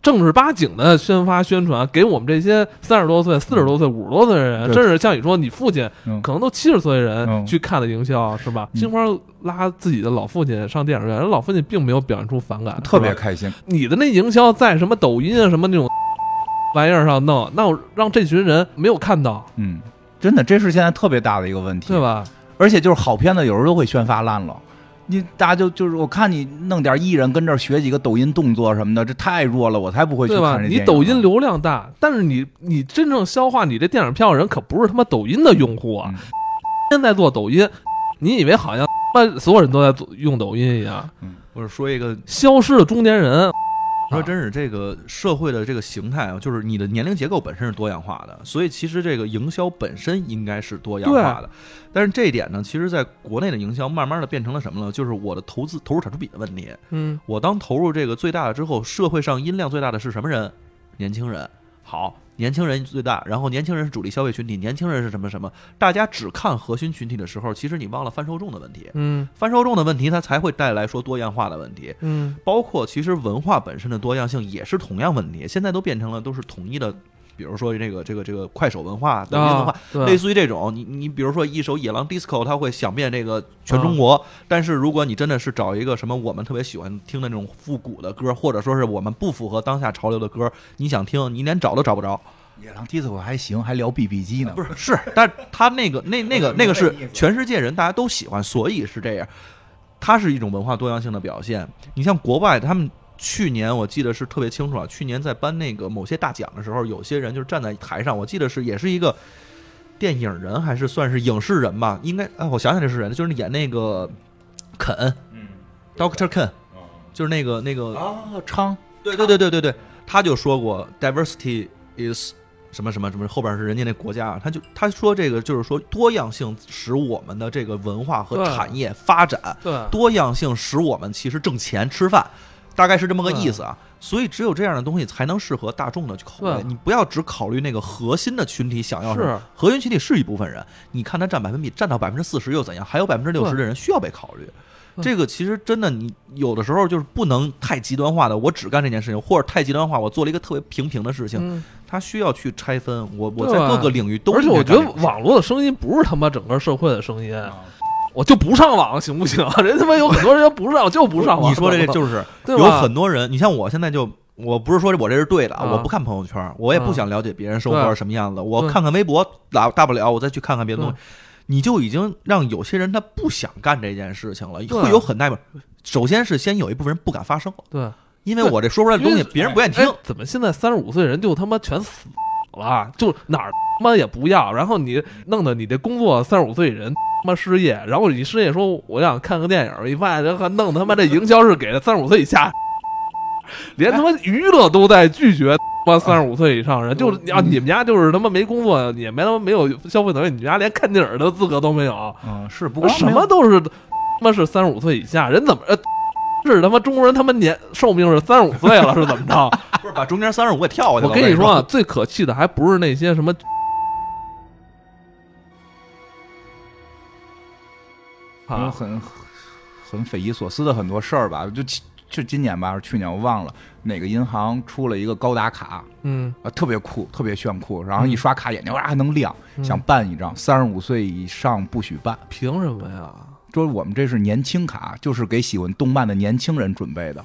正儿八经的宣发宣传，给我们这些三十多岁、四十多岁、五十多岁的人，甚至像你说你父亲可能都七十岁的人去看的营销，是吧？金花拉自己的老父亲上电影院，人老父亲并没有表现出反感，特别开心。你的那营销在什么抖音啊，什么那种。[LAUGHS] 玩意儿上弄，那我让这群人没有看到，嗯，真的，这是现在特别大的一个问题，对吧？而且就是好片子，有时候都会宣发烂了。你大家就就是我看你弄点艺人跟这儿学几个抖音动作什么的，这太弱了，我才不会去看这你抖音流量大，但是你你真正消化你这电影票的人可不是他妈抖音的用户啊！现在做抖音，你以为好像所有人都在做用抖音一样？嗯，我是说一个消失的中年人。说真是这个社会的这个形态啊，就是你的年龄结构本身是多样化的，所以其实这个营销本身应该是多样化的。但是这一点呢，其实在国内的营销慢慢的变成了什么呢？就是我的投资投入产出比的问题。嗯，我当投入这个最大的之后，社会上音量最大的是什么人？年轻人。好。年轻人最大，然后年轻人是主力消费群体，年轻人是什么什么？大家只看核心群体的时候，其实你忘了贩受众的问题。嗯，贩受众的问题，它才会带来说多样化的问题。嗯，包括其实文化本身的多样性也是同样问题。现在都变成了都是统一的。比如说这个这个这个快手文化、抖音文化，类似于这种。你你比如说一首《野狼 DISCO》，它会响遍这个全中国。但是如果你真的是找一个什么我们特别喜欢听的那种复古的歌，或者说是我们不符合当下潮流的歌，你想听，你连找都找不着。野狼 DISCO 还行，还聊 BB 机呢。不是是，但是他那个那那个那个是 [LAUGHS] 全世界人大家都喜欢，所以是这样。它是一种文化多样性的表现。你像国外他们。去年我记得是特别清楚啊，去年在颁那个某些大奖的时候，有些人就是站在台上，我记得是也是一个电影人还是算是影视人吧，应该哎，我想想这是人，就是演那个肯，嗯，Doctor Ken，就是那个那个啊，昌，对对对对对对，他就说过，diversity is 什么什么什么，后边是人家那国家，啊他就他说这个就是说多样性使我们的这个文化和产业发展，对，多样性使我们其实挣钱吃饭。大概是这么个意思啊，所以只有这样的东西才能适合大众的口味。你不要只考虑那个核心的群体想要什么，核心群体是一部分人，你看他占百分比占到百分之四十又怎样？还有百分之六十的人需要被考虑。这个其实真的，你有的时候就是不能太极端化的，我只干这件事情，或者太极端化，我做了一个特别平平的事情，他需要去拆分。我我在各个领域都，而且我觉得网络的声音不是他妈整个社会的声音。我就不上网行不行？[LAUGHS] 人他妈有很多人不上，就不上网。你说这就是 [LAUGHS] 有很多人，你像我现在就，我不是说我这是对的，啊我不看朋友圈，我也不想了解别人生活是什么样子，我看看微博，大大不了我再去看看别的东西。你就已经让有些人他不想干这件事情了，会有很大部分。首先是先有一部分人不敢发声，对，因为我这说出来的东西别人不愿意听。怎么现在三十五岁人就他妈全死了？就哪儿他妈也不要，然后你弄得你这工作三十五岁人。[LAUGHS] 他妈失业，然后你失业说我想看个电影，一发现还弄他妈这营销是给三十五岁以下，[LAUGHS] 连他妈娱乐都在拒绝 [LAUGHS] 他妈三十五岁以上人，就是啊，你们家就是他妈没工作，也没他妈没有消费能力，你们家连看电影的资格都没有。嗯，是，不过什么都是他妈是三十五岁以下人，怎么是他妈中国人他妈年寿命是三十五岁了是怎么着？不是把中间三十五给跳过去了？我跟你说啊，最可气的还不是那些什么。有很很匪夷所思的很多事儿吧，就就今年吧，还是去年我忘了哪个银行出了一个高达卡，嗯。啊特别酷，特别炫酷，然后一刷卡眼睛哇还能亮，想办一张，三十五岁以上不许办，凭什么呀？说我们这是年轻卡，就是给喜欢动漫的年轻人准备的，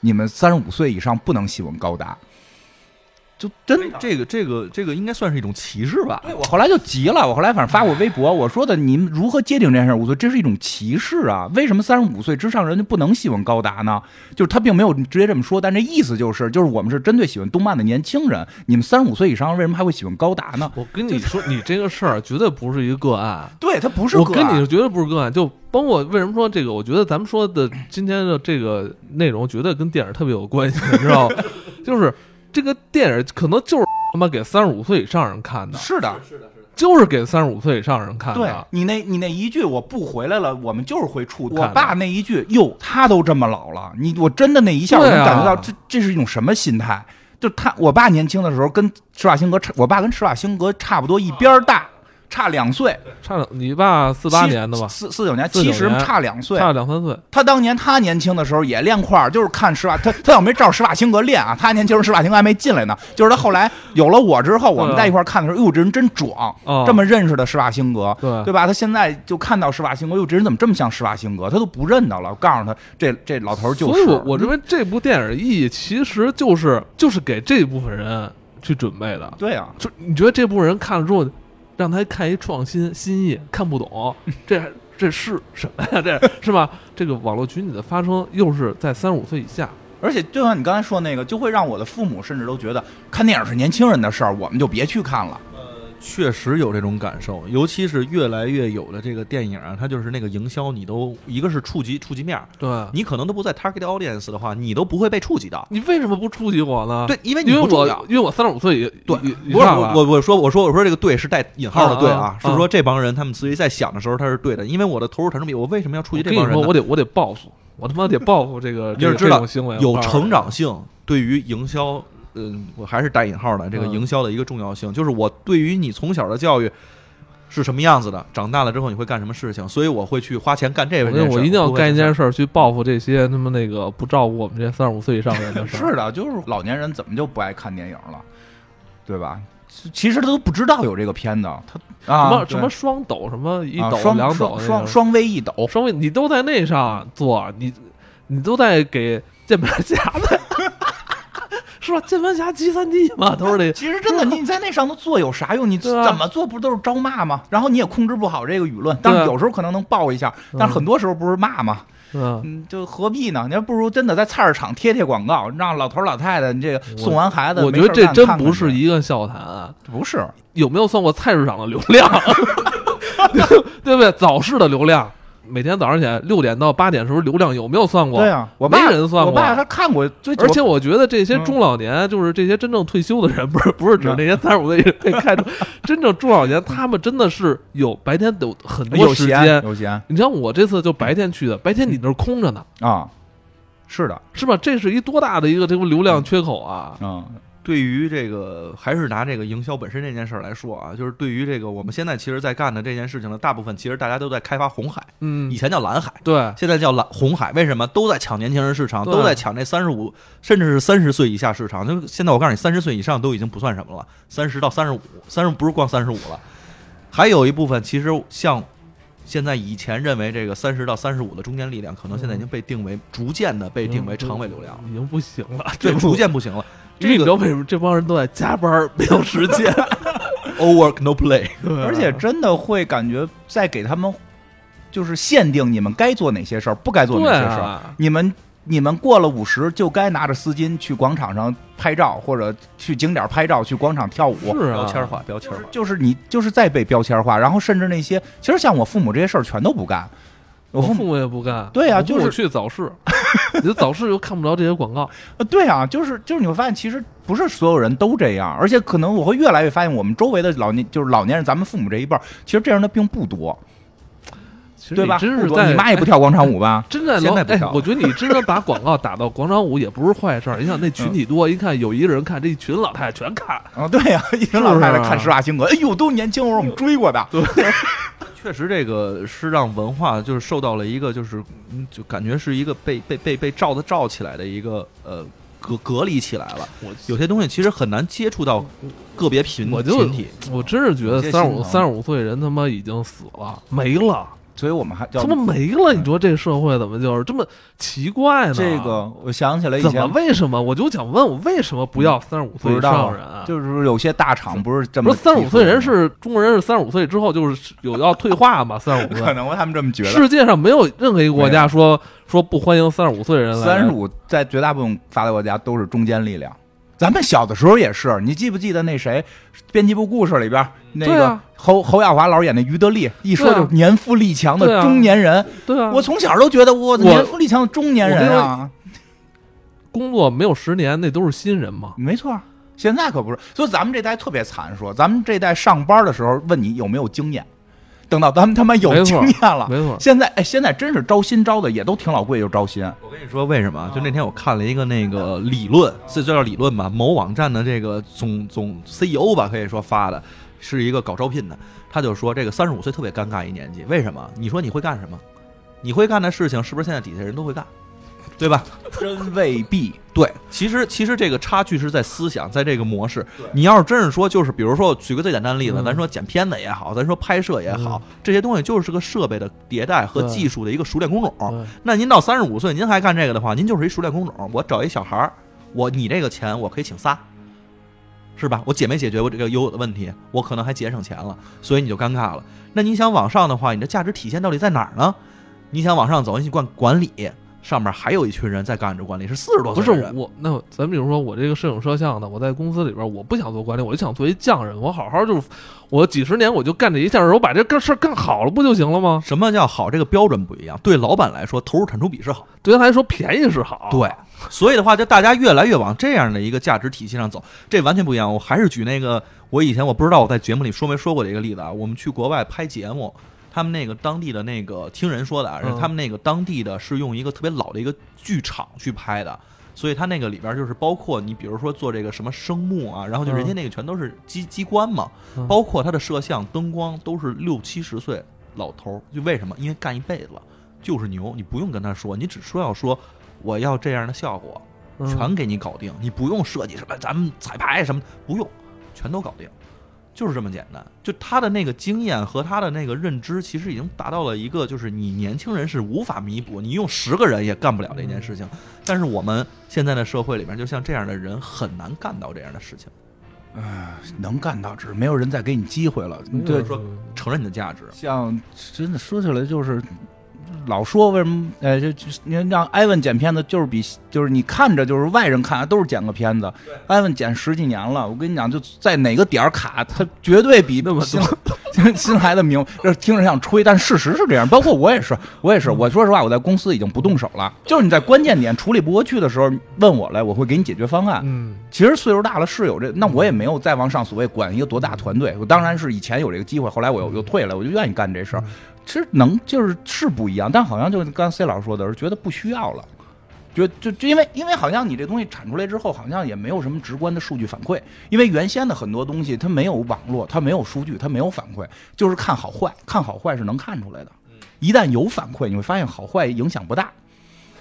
你们三十五岁以上不能喜欢高达。就真这个这个这个应该算是一种歧视吧？对我后来就急了，我后来反正发过微博，我说的你们如何界定这件事？我说这是一种歧视啊！为什么三十五岁之上人就不能喜欢高达呢？就是他并没有直接这么说，但这意思就是，就是我们是针对喜欢动漫的年轻人，你们三十五岁以上为什么还会喜欢高达呢？我跟你说，你这个事儿绝对不是一个个案，[LAUGHS] 对他不是个案。我跟你说，绝对不是个案。就包括为什么说这个？我觉得咱们说的今天的这个内容，绝对跟电影特别有关系，你知道吗？[LAUGHS] 就是这个电影可能就是。[LAUGHS] 他妈给三十五岁以上人看的，是的，是的，是的，就是给三十五岁以上人看的。对你那，你那一句我不回来了，我们就是会触。我爸那一句，哟，他都这么老了，你我真的那一下，我能感觉到这这是一种什么心态？就他，我爸年轻的时候跟施瓦辛格差，我爸跟施瓦辛格差不多一边大。差两岁，差两，你爸四八年的吧？四四九年，其实差两岁，差两三岁。他当年他年轻的时候也练块儿，就是看施瓦，他他要没照施瓦辛格练啊，他年轻时候施瓦辛格还没进来呢。就是他后来有了我之后，我们在一块儿看的时候，哟，这人真壮，这么认识的施瓦辛格，对对吧？他现在就看到施瓦辛格，哟，这人怎么这么像施瓦辛格？他都不认得了。我告诉他，这这老头就是。所以我我认为这部电影的意义其实就是就是给这部分人去准备的。对啊，就你觉得这部分人看了之后。让他看一创新新意，看不懂，[LAUGHS] 这这是什么呀？[LAUGHS] 这是吧？这个网络群体的发生又是在三十五岁以下，而且就像你刚才说那个，就会让我的父母甚至都觉得看电影是年轻人的事儿，我们就别去看了。确实有这种感受，尤其是越来越有的这个电影啊，它就是那个营销，你都一个是触及触及面对你可能都不在 target audience 的话，你都不会被触及到。你为什么不触及我呢？对，因为因为我因为我三十五岁也，对，不是我我我说我说我说这个对是带引号的对啊，是说这帮人他们自己在想的时候他是对的，因为我的投入产出比，我为什么要触及这帮人？我得我得报复，我他妈得报复这个你是知道行为有成长性，对于营销。嗯，我还是带引号的这个营销的一个重要性，就是我对于你从小的教育是什么样子的，长大了之后你会干什么事情，所以我会去花钱干这个。我一定要干一件事去报复这些他妈那个不照顾我们这些三十五岁以上的人。[LAUGHS] 是的，就是老年人怎么就不爱看电影了？对吧？其实他都不知道有这个片子，他什么什么双抖，什么一抖两抖，双双微一抖，双微你都在那上做，你你都在给键盘侠的。是吧？键盘侠计算机嘛，都是这。其实真的，你在那上头做有啥用？你怎么做不都是招骂吗？然后你也控制不好这个舆论，但是有时候可能能爆一下，但是很多时候不是骂吗？嗯，就何必呢？你还不如真的在菜市场贴贴广告，让老头老太太你这个送完孩子，我觉得这真不是一个笑谈啊！不是，有没有算过菜市场的流量？[LAUGHS] [LAUGHS] 对不对？早市的流量。每天早上起来六点到八点时候流量有没有算过？对啊，没人算过。我爸他看过，而且我觉得这些中老年，就是这些真正退休的人，不是 [LAUGHS] 不是指那些三十五岁可以开车，[LAUGHS] 真正中老年，他们真的是有白天有很多时间。有闲。你像我这次就白天去的，白天你那空着呢啊，是的，是吧？这是一多大的一个这个流量缺口啊！嗯。对于这个，还是拿这个营销本身这件事儿来说啊，就是对于这个我们现在其实，在干的这件事情的大部分，其实大家都在开发红海，嗯，以前叫蓝海，对，现在叫蓝红海。为什么都在抢年轻人市场，都在抢这三十五甚至是三十岁以下市场？就现在我告诉你，三十岁以上都已经不算什么了，三十到三十五，三十不是光三十五了，还有一部分其实像现在以前认为这个三十到三十五的中间力量，可能现在已经被定为逐渐的被定为长尾流量，已经不行了，对，逐渐不行了。这个为什么这帮人都在加班，没有时间？[LAUGHS] All work no play，而且真的会感觉在给他们就是限定你们该做哪些事儿，不该做哪些事儿。你们你们过了五十就该拿着丝巾去广场上拍照，或者去景点拍照，去广场跳舞。是标签化，标签化，就是你就是在被标签化，然后甚至那些其实像我父母这些事儿全都不干。我父母也不干，对呀，就是去早市，你早市又看不着这些广告，呃，对啊，就是就是你会发现，其实不是所有人都这样，而且可能我会越来越发现，我们周围的老年就是老年人，咱们父母这一辈其实这样的并不多，对吧？真是你妈也不跳广场舞吧？[LAUGHS] 真在现在不跳。[LAUGHS] 我觉得你真的把广告打到广场舞也不是坏事儿。你想那群体多，一看有一个人看，这一群老太太全看啊，对呀，一群老太太看施瓦辛格，哎呦，都年轻时候我们追过的，对。确实，这个是让文化就是受到了一个，就是就感觉是一个被被被被罩的罩起来的一个呃隔隔离起来了。有些东西其实很难接触到个别群群体。我真是觉得三十五三十五岁人他妈已经死了没了。所以我们还怎么没了！你说这个社会怎么就是这么奇怪呢？这个我想起来，怎么为什么？我就想问我为什么不要三十五岁以上人？就是有些大厂不是这么，不是三十五岁人是中国人是三十五岁之后就是有要退化嘛？[LAUGHS] 三十五岁可能他们这么觉得。世界上没有任何一个国家说说不欢迎三十五岁人来。三十五在绝大部分发达国家都是中坚力量。咱们小的时候也是，你记不记得那谁，编辑部故事里边那个侯侯耀华老师演的于德利，一说就是年富力强的中年人。对啊，我从小都觉得我年富力强的中年人啊，工作没有十年，那都是新人嘛。没错，现在可不是。所以咱们这代特别惨，说咱们这代上班的时候问你有没有经验。等到咱们他妈有经验了，没错。现在哎，现在真是招新招的也都挺老贵，就招新。我跟你说为什么？就那天我看了一个那个理论，这叫理论吧？某网站的这个总总 CEO 吧，可以说发的是一个搞招聘的，他就说这个三十五岁特别尴尬一年纪，为什么？你说你会干什么？你会干的事情是不是现在底下人都会干？对吧？真未必。对，其实其实这个差距是在思想，在这个模式。你要是真是说，就是比如说，举个最简单的例子，咱说剪片子也好，咱说拍摄也好，这些东西就是个设备的迭代和技术的一个熟练工种。那您到三十五岁，您还干这个的话，您就是一熟练工种。我找一小孩儿，我你这个钱我可以请仨，是吧？我解没解决我这个有的问题，我可能还节省钱了，所以你就尴尬了。那你想往上的话，你的价值体现到底在哪儿呢？你想往上走，你去管管理。上面还有一群人在干着管理，是四十多岁。不是我，那咱比如说我这个摄影摄像的，我在公司里边，我不想做管理，我就想做一匠人，我好好就，我几十年我就干这一件事，我把这个事儿干好了不就行了吗？什么叫好？这个标准不一样。对老板来说，投入产出比是好；对他来说，便宜是好。对，所以的话，就大家越来越往这样的一个价值体系上走，这完全不一样。我还是举那个我以前我不知道我在节目里说没说过的一个例子啊，我们去国外拍节目。他们那个当地的那个听人说的啊，他们那个当地的是用一个特别老的一个剧场去拍的，所以他那个里边就是包括你比如说做这个什么声幕啊，然后就人家那个全都是机机关嘛，包括他的摄像、灯光都是六七十岁老头儿，就为什么？因为干一辈子就是牛，你不用跟他说，你只说要说我要这样的效果，全给你搞定，你不用设计什么咱们彩排什么不用。全都搞定，就是这么简单。就他的那个经验和他的那个认知，其实已经达到了一个，就是你年轻人是无法弥补，你用十个人也干不了这件事情。但是我们现在的社会里面，就像这样的人很难干到这样的事情。唉，能干到，只是没有人再给你机会了。对，说承认你的价值。像真的说起来就是。老说为什么？呃，就就你让艾文剪片子，就是比就是你看着就是外人看都是剪个片子。艾文剪十几年了，我跟你讲，就在哪个点儿卡，他绝对比那么新 [LAUGHS] 新来的明。这听着像吹，但事实是这样。包括我也是，我也是。我说实话，我在公司已经不动手了。就是你在关键点处理不过去的时候，问我来，我会给你解决方案。嗯，其实岁数大了是有这，那我也没有再往上所谓管一个多大团队。我当然是以前有这个机会，后来我又又退了，我就愿意干这事儿。其实能就是是不一样，但好像就刚 C 老师说的是觉得不需要了，觉就就因为因为好像你这东西产出来之后，好像也没有什么直观的数据反馈，因为原先的很多东西它没有网络，它没有数据，它没有反馈，就是看好坏，看好坏是能看出来的。一旦有反馈，你会发现好坏影响不大，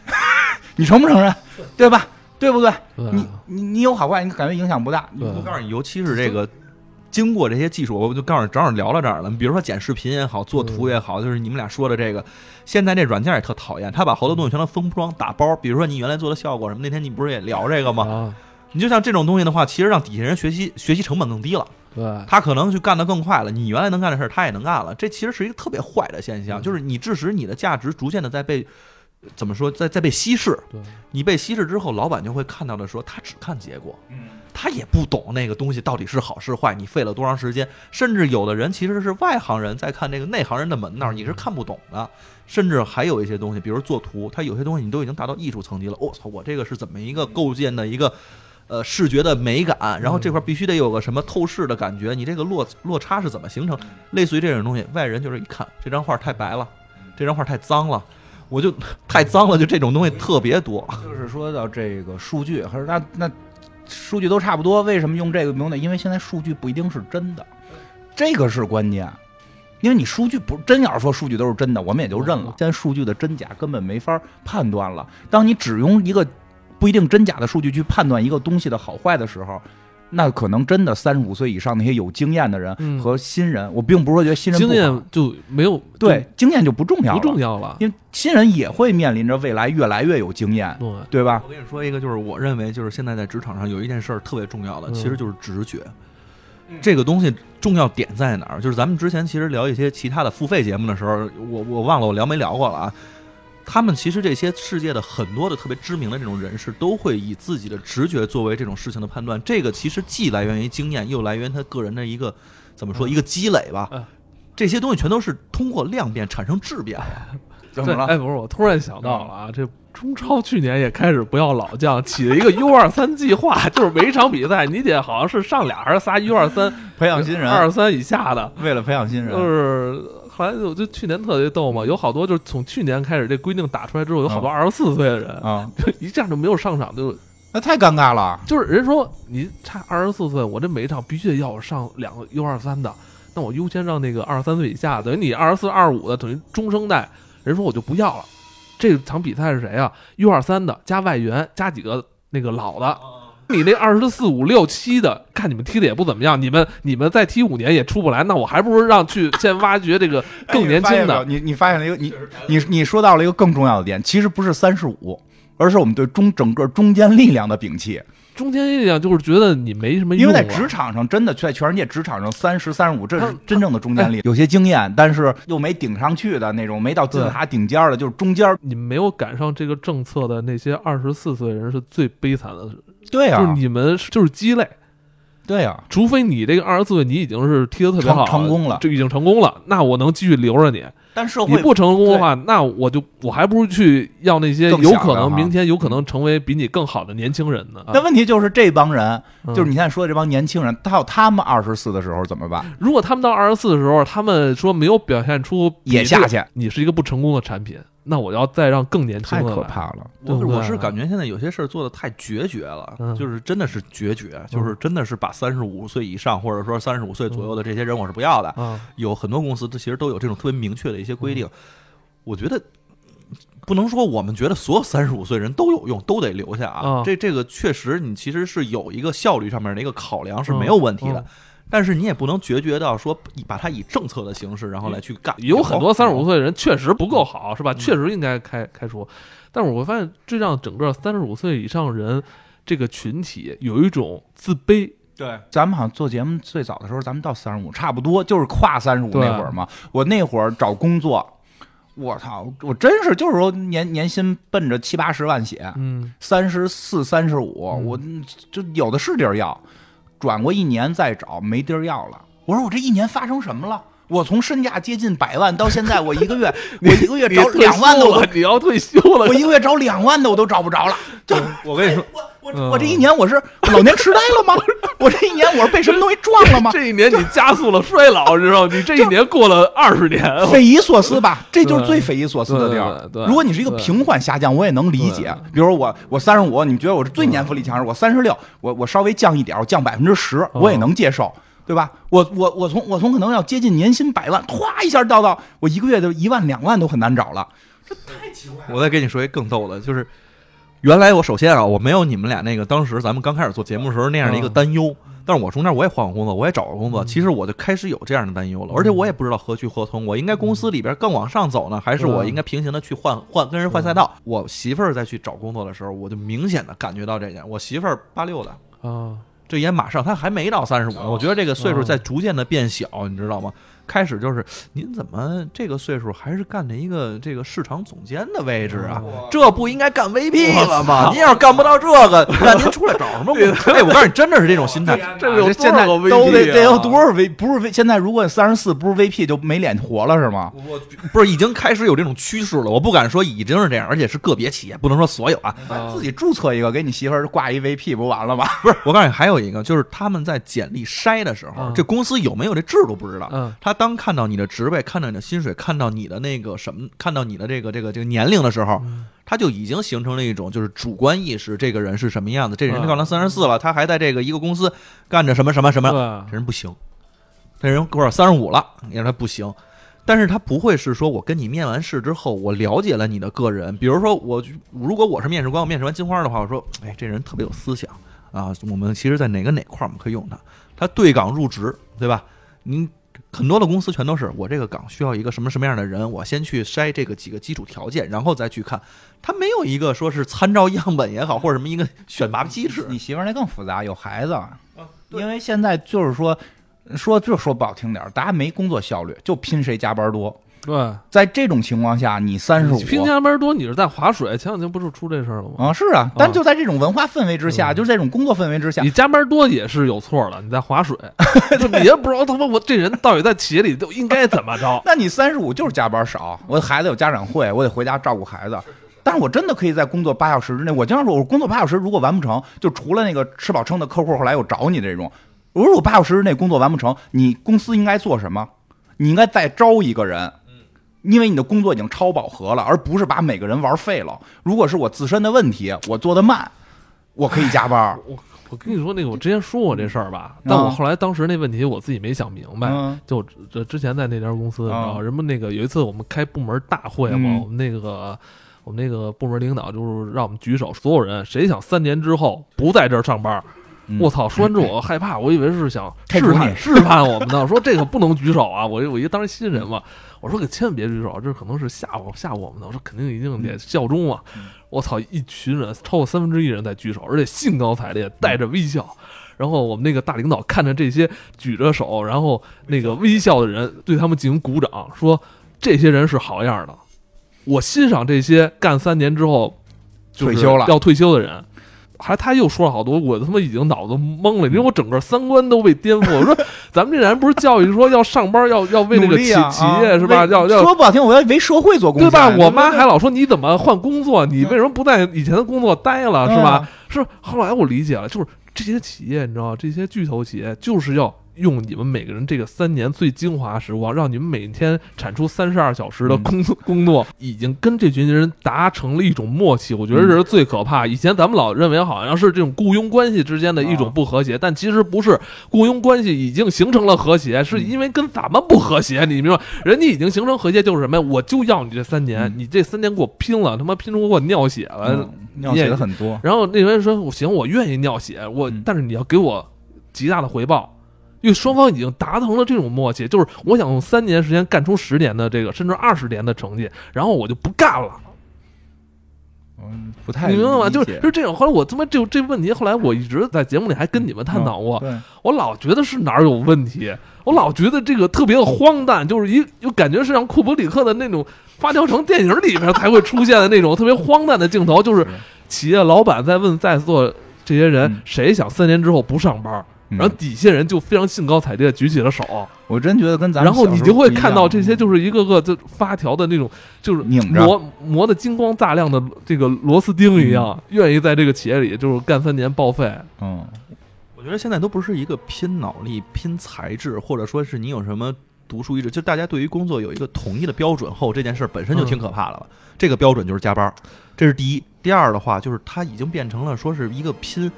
[LAUGHS] 你承不承认？[LAUGHS] 对吧？对不对？你你你有好坏，你感觉影响不大。我告诉你，尤其是这个。经过这些技术，我就告诉你，正好聊到这儿了。比如说剪视频也好，做图也好，就是你们俩说的这个，现在这软件也特讨厌，他把好多东西全都封装打包。比如说你原来做的效果什么，那天你不是也聊这个吗？你就像这种东西的话，其实让底下人学习学习成本更低了。对，他可能去干的更快了。你原来能干的事儿，他也能干了。这其实是一个特别坏的现象，就是你致使你的价值逐渐的在被怎么说，在在被稀释。你被稀释之后，老板就会看到的说，他只看结果。嗯。他也不懂那个东西到底是好是坏，你费了多长时间？甚至有的人其实是外行人在看这个内行人的门道，你是看不懂的。甚至还有一些东西，比如做图，它有些东西你都已经达到艺术层级了。我操，我这个是怎么一个构建的一个呃视觉的美感？然后这块必须得有个什么透视的感觉，你这个落落差是怎么形成？类似于这种东西，外人就是一看这张画太白了，这张画太脏了，我就 [LAUGHS] 太脏了，就这种东西特别多。[LAUGHS] 就是说到这个数据，还是那那。数据都差不多，为什么用这个用那？因为现在数据不一定是真的，这个是关键。因为你数据不真，要是说数据都是真的，我们也就认了。现在数据的真假根本没法判断了。当你只用一个不一定真假的数据去判断一个东西的好坏的时候。那可能真的三十五岁以上那些有经验的人和新人，我并不是说觉得新人经验就没有对经验就不重要不重要了，因为新人也会面临着未来越来越有经验，对对吧？我跟你说一个，就是我认为就是现在在职场上有一件事儿特别重要的，其实就是直觉。这个东西重要点在哪儿？就是咱们之前其实聊一些其他的付费节目的时候，我我忘了我聊没聊过了啊。他们其实这些世界的很多的特别知名的这种人士，都会以自己的直觉作为这种事情的判断。这个其实既来源于经验，又来源于他个人的一个怎么说一个积累吧。这些东西全都是通过量变产生质变。怎么了？哎，不是，我突然想到了啊，这中超去年也开始不要老将，起了一个 U 二三计划，[LAUGHS] 就是每一场比赛你得好像是上俩还是仨 U 二三培养新人，二三以下的，为了培养新人，就是。后来就就去年特别逗嘛，有好多就是从去年开始这规定打出来之后，有好多二十四岁的人啊，[LAUGHS] 一下就没有上场，就那太尴尬了。就是人说你差二十四岁，我这每一场必须得要上两个 U 二三的，那我优先让那个二十三岁以下，等于你二十四、二十五的等于中生代。人说我就不要了，这场比赛是谁啊？U 二三的加外援加几个那个老的。你那二十四五六七的，看你们踢的也不怎么样，你们你们再踢五年也出不来，那我还不如让去先挖掘这个 [LAUGHS] 更年轻的。你你发现了一个，你你你说到了一个更重要的点，其实不是三十五，而是我们对中整个中间力量的摒弃。中间力量就是觉得你没什么用，因为在职场上真的在全世界职场上三十三十五，这是真正的中间力，有些经验，但是又没顶上去的那种，没到金字塔顶尖的，就是中间。你没有赶上这个政策的那些二十四岁人是最悲惨的。对啊，就是你们就是鸡肋，对呀，除非你这个二十四岁你已经是踢得特别好，成功了，就已经成功了，那我能继续留着你。但社会你不成功的话，那我就我还不如去要那些有可能明天有可能成为比你更好的年轻人呢。那问题就是这帮人，就是你现在说的这帮年轻人，到他们二十四的时候怎么办？如果他们到二十四的时候，他们说没有表现出也下去，你是一个不成功的产品。那我要再让更年轻的，太可怕了。我我是感觉现在有些事儿做的太决绝了，就是真的是决绝，就是真的是把三十五岁以上或者说三十五岁左右的这些人我是不要的。有很多公司它其实都有这种特别明确的一些规定。我觉得不能说我们觉得所有三十五岁人都有用，都得留下啊。这这个确实，你其实是有一个效率上面的一个考量是没有问题的。但是你也不能决绝到说把它以政策的形式然后来去干。有很多三十五岁的人确实不够好，是吧？确实应该开开除。但是我会发现，这让整个三十五岁以上人这个群体有一种自卑。对，咱们好像做节目最早的时候，咱们到三十五，差不多就是跨三十五那会儿嘛。我那会儿找工作。我操！我真是就是说年年薪奔着七八十万写，嗯，三十四、三十五，我就有的是地儿要。转过一年再找，没地儿要了。我说我这一年发生什么了？我从身价接近百万到现在，我一个月 [LAUGHS] 我一个月找两万的，我你要退休了，我一个月找两万的我都找不着了。就我跟你说。我我我这一年我是老年痴呆了吗？[LAUGHS] 我这一年我是被什么东西撞了吗？这一年你加速了衰老，[LAUGHS] 知道吗？你这一年过了二十年，匪夷所思吧？这就是最匪夷所思的地儿。如果你是一个平缓下降，我也能理解。比如我我三十五，你觉得我是最年富力强？我三十六，我我稍微降一点，我降百分之十，我也能接受，对吧？我我我从我从可能要接近年薪百万，咵一下掉到我一个月就一万两万都很难找了，这太奇怪了。我再跟你说一更逗的，就是。原来我首先啊，我没有你们俩那个当时咱们刚开始做节目时候那样的一个担忧，但是我中间我也换过工作，我也找过工作，其实我就开始有这样的担忧了，而且我也不知道何去何从，我应该公司里边更往上走呢，还是我应该平行的去换换跟人换赛道？我媳妇儿再去找工作的时候，我就明显的感觉到这点。我媳妇儿八六的啊，这也马上，他还没到三十五，我觉得这个岁数在逐渐的变小，你知道吗？开始就是您怎么这个岁数还是干着一个这个市场总监的位置啊？这不应该干 VP 了吗？您要是干不到这个，[LAUGHS] 那您出来找什么？[LAUGHS] 哎，我告诉你，真的是这种心态。[LAUGHS] 这有现在都得得有多少 V？不是 V？现在如果三十四不是 VP 就没脸活了是吗？我不是已经开始有这种趋势了。我不敢说已经是这样，而且是个别企业，不能说所有啊。自己注册一个，给你媳妇儿挂一 VP 不完了吗？不是，我告诉你，还有一个就是他们在简历筛的时候，这公司有没有这制度不知道。嗯，他当看到你的。职位看到你的薪水，看到你的那个什么，看到你的这个这个这个年龄的时候，他就已经形成了一种就是主观意识，这个人是什么样子？这人到了三十四了，他还在这个一个公司干着什么什么什么？这人不行，这人过了三十五了，你说他不行。但是他不会是说我跟你面完试之后，我了解了你的个人，比如说我如果我是面试官，我面试完金花的话，我说哎，这人特别有思想啊，我们其实在哪个哪块儿我们可以用他？他对岗入职，对吧？您。很多的公司全都是我这个岗需要一个什么什么样的人，我先去筛这个几个基础条件，然后再去看。他没有一个说是参照样本也好，或者什么一个选拔机制。你媳妇儿那更复杂，有孩子。因为现在就是说，说就说不好听点，大家没工作效率，就拼谁加班多。对，在这种情况下，你三十五拼加班多，你是在划水。前两天不是出这事儿了吗？啊，是啊，但就在这种文化氛围之下，就是这种工作氛围之下，你加班多也是有错的。你在划水，就 [LAUGHS] 你也不知道他妈我这人到底在企业里都应该怎么着。[LAUGHS] 那你三十五就是加班少，我孩子有家长会，我得回家照顾孩子。但是我真的可以在工作八小时之内。我经常说，我工作八小时如果完不成就除了那个吃饱撑的客户后来又找你这种，如果八小时之内工作完不成，你公司应该做什么？你应该再招一个人。因为你的工作已经超饱和了，而不是把每个人玩废了。如果是我自身的问题，我做的慢，我可以加班。[LAUGHS] 我我跟你说那个，我之前说过这事儿吧，但我后来当时那问题我自己没想明白。就这之前在那家公司，你知道，人们那个有一次我们开部门大会嘛，我们那个我们那个部门领导就是让我们举手，所有人谁想三年之后不在这儿上班。我操！说完之后我害怕，我以为是想试探 [LAUGHS] 试探我们呢。说这个不能举手啊！我我一当时新人嘛，我说可千万别举手，这可能是吓唬吓唬我们的。我说肯定一定得效忠啊！我操！一群人超过三分之一人在举手，而且兴高采烈，带着微笑。然后我们那个大领导看着这些举着手，然后那个微笑的人，对他们进行鼓掌，说这些人是好样的。我欣赏这些干三年之后退休了要退休的人。还他又说了好多，我他妈已经脑子懵了，因为我整个三观都被颠覆。我说，咱们这人不是教育说要上班，要要为这个企企业是吧？要要说不好听，我要为社会做贡献，对吧？我妈还老说你怎么换工作？你为什么不在以前的工作待了是吧？是后来我理解了，就是这些企业，你知道，这些巨头企业就是要用你们每个人这个三年最精华时光，让你们每天产出三十二小时的工作，工作已经跟这群人达成了一种默契。我觉得这是最可怕。以前咱们老认为好像是这种雇佣关系之间的一种不和谐，但其实不是，雇佣关系已经形成了和谐，是因为跟咱们不和谐。你明白？人家已经形成和谐，就是什么呀？我就要你这三年，你这三年给我拼了，他妈拼出给我尿血了，尿血的很多。然后那个人说：“行，我愿意尿血，我但是你要给我极大的回报。”因为双方已经达成了这种默契，就是我想用三年时间干出十年的这个，甚至二十年的成绩，然后我就不干了。嗯，不太你明白吗？就是是这种。后来我他妈就这问题，后来我一直在节目里还跟你们探讨过。我老觉得是哪儿有问题，我老觉得这个特别荒诞，就是一就感觉是像库布里克的那种发条城电影里面才会出现的那种特别荒诞的镜头，就是企业老板在问在座这些人谁想三年之后不上班。然后底下人就非常兴高采烈举起了手，我真觉得跟咱然后你就会看到这些就是一个个就发条的那种，就是拧磨磨的金光大亮的这个螺丝钉一样，愿意在这个企业里就是干三年报废。嗯，我觉得现在都不是一个拼脑力、拼才智，或者说是你有什么独树一帜，就大家对于工作有一个统一的标准后，这件事本身就挺可怕的了。这个标准就是加班，这是第一。第二的话，就是它已经变成了说是一个拼。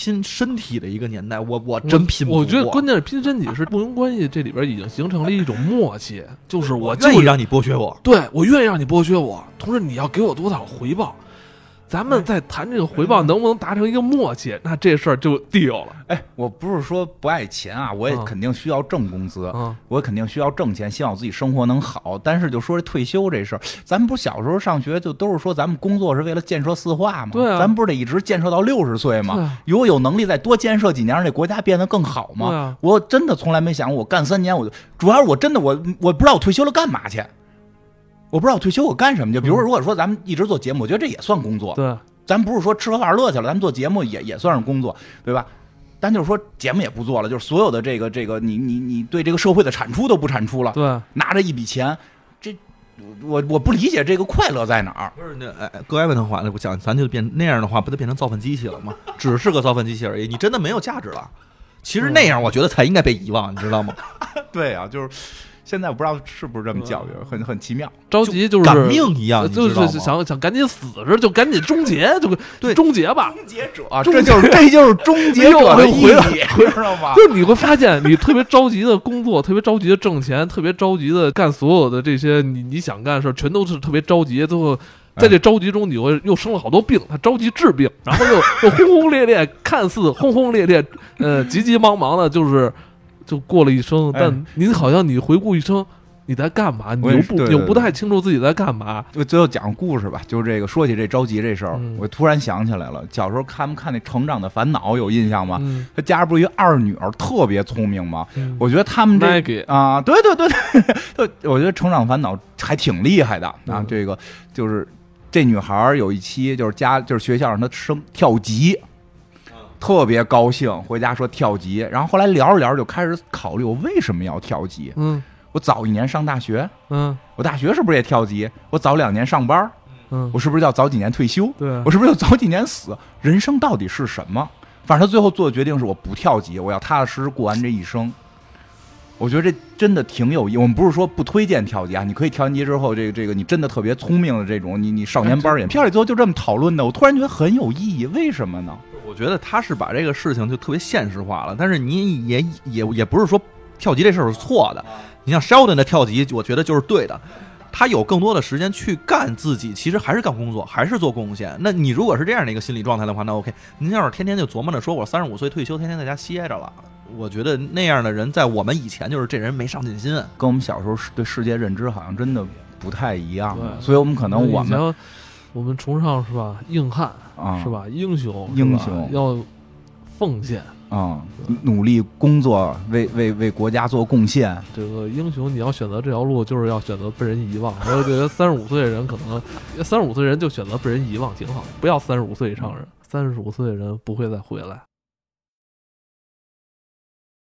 拼身体的一个年代，我我真拼不过。我觉得关键是拼身体是雇佣关系，这里边已经形成了一种默契，就是我愿意让你剥削我，对我愿意让你剥削我，同时你要给我多少回报。咱们在谈这个回报能不能达成一个默契，那这事儿就 deal 了。哎，我不是说不爱钱啊，我也肯定需要挣工资，我肯定需要挣钱，希望我自己生活能好。但是就说这退休这事儿，咱们不小时候上学就都是说咱们工作是为了建设四化吗？对啊，咱不是得一直建设到六十岁吗？如果有能力再多建设几年，让这国家变得更好吗？我真的从来没想过，我干三年我就，主要是我真的我我不知道我退休了干嘛去。我不知道退休我干什么去，比如说，如果说咱们一直做节目，我觉得这也算工作。对，咱不是说吃喝玩乐去了，咱们做节目也也算是工作，对吧？但就是说节目也不做了，就是所有的这个这个，你你你对这个社会的产出都不产出了。对，拿着一笔钱，这我我不理解这个快乐在哪儿。不是那哎，各位问的话，那我讲咱就变那样的话，不就变成造粪机器了吗？[LAUGHS] 只是个造粪机器而已，你真的没有价值了。其实那样，我觉得才应该被遗忘，你知道吗？[LAUGHS] 对啊，就是。现在我不知道是不是这么教育，很很奇妙，着急就是赶命一样，就是想想赶紧死着，就赶紧终结，就对终结吧，终结者，这就是 [LAUGHS] 这就是终结者的意义，知道吗？就是你会发现，你特别着急的工作，特别着急的挣钱，特别着急的干所有的这些你你想干的事，全都是特别着急。最后在这着急中，你会又生了好多病，他着急治病，然后又又轰轰烈烈，看似轰轰烈烈，呃，急急忙忙的，就是。就过了一生，但您好像你回顾一生，你在干嘛？你又不又不太清楚自己在干嘛。就最后讲个故事吧，就是这个说起这着急这事儿，我突然想起来了，小时候看没看那《成长的烦恼》有印象吗？他家不是一个二女儿特别聪明吗？我觉得他们这啊，对对对对，我觉得《成长烦恼》还挺厉害的啊。这个就是这女孩有一期就是家就是学校让她升跳级。特别高兴，回家说跳级，然后后来聊着聊着就开始考虑我为什么要跳级。嗯，我早一年上大学，嗯，我大学是不是也跳级？我早两年上班，嗯，我是不是要早几年退休？对，我是不是要早几年死？人生到底是什么？反正他最后做的决定是我不跳级，我要踏踏实实过完这一生。我觉得这真的挺有意。我们不是说不推荐跳级啊，你可以跳完级之后，这个这个你真的特别聪明的这种，你你少年班也。片里最后就这么讨论的，我突然觉得很有意义。为什么呢？我觉得他是把这个事情就特别现实化了，但是你也也也不是说跳级这事儿是错的。你像 Sheldon 的跳级，我觉得就是对的。他有更多的时间去干自己，其实还是干工作，还是做贡献。那你如果是这样的一个心理状态的话，那 OK。您要是天天就琢磨着说我三十五岁退休，天天在家歇着了，我觉得那样的人在我们以前就是这人没上进心，跟我们小时候对世界认知好像真的不太一样。所以我们可能我们我们崇尚是吧硬汉。啊，是吧？英雄，英雄要奉献啊，努力工作，为为为国家做贡献。这个英雄，你要选择这条路，就是要选择被人遗忘。我觉得三十五岁的人可能，三十五岁人就选择被人遗忘挺好，不要三十五岁以上人，三十五岁的人不会再回来。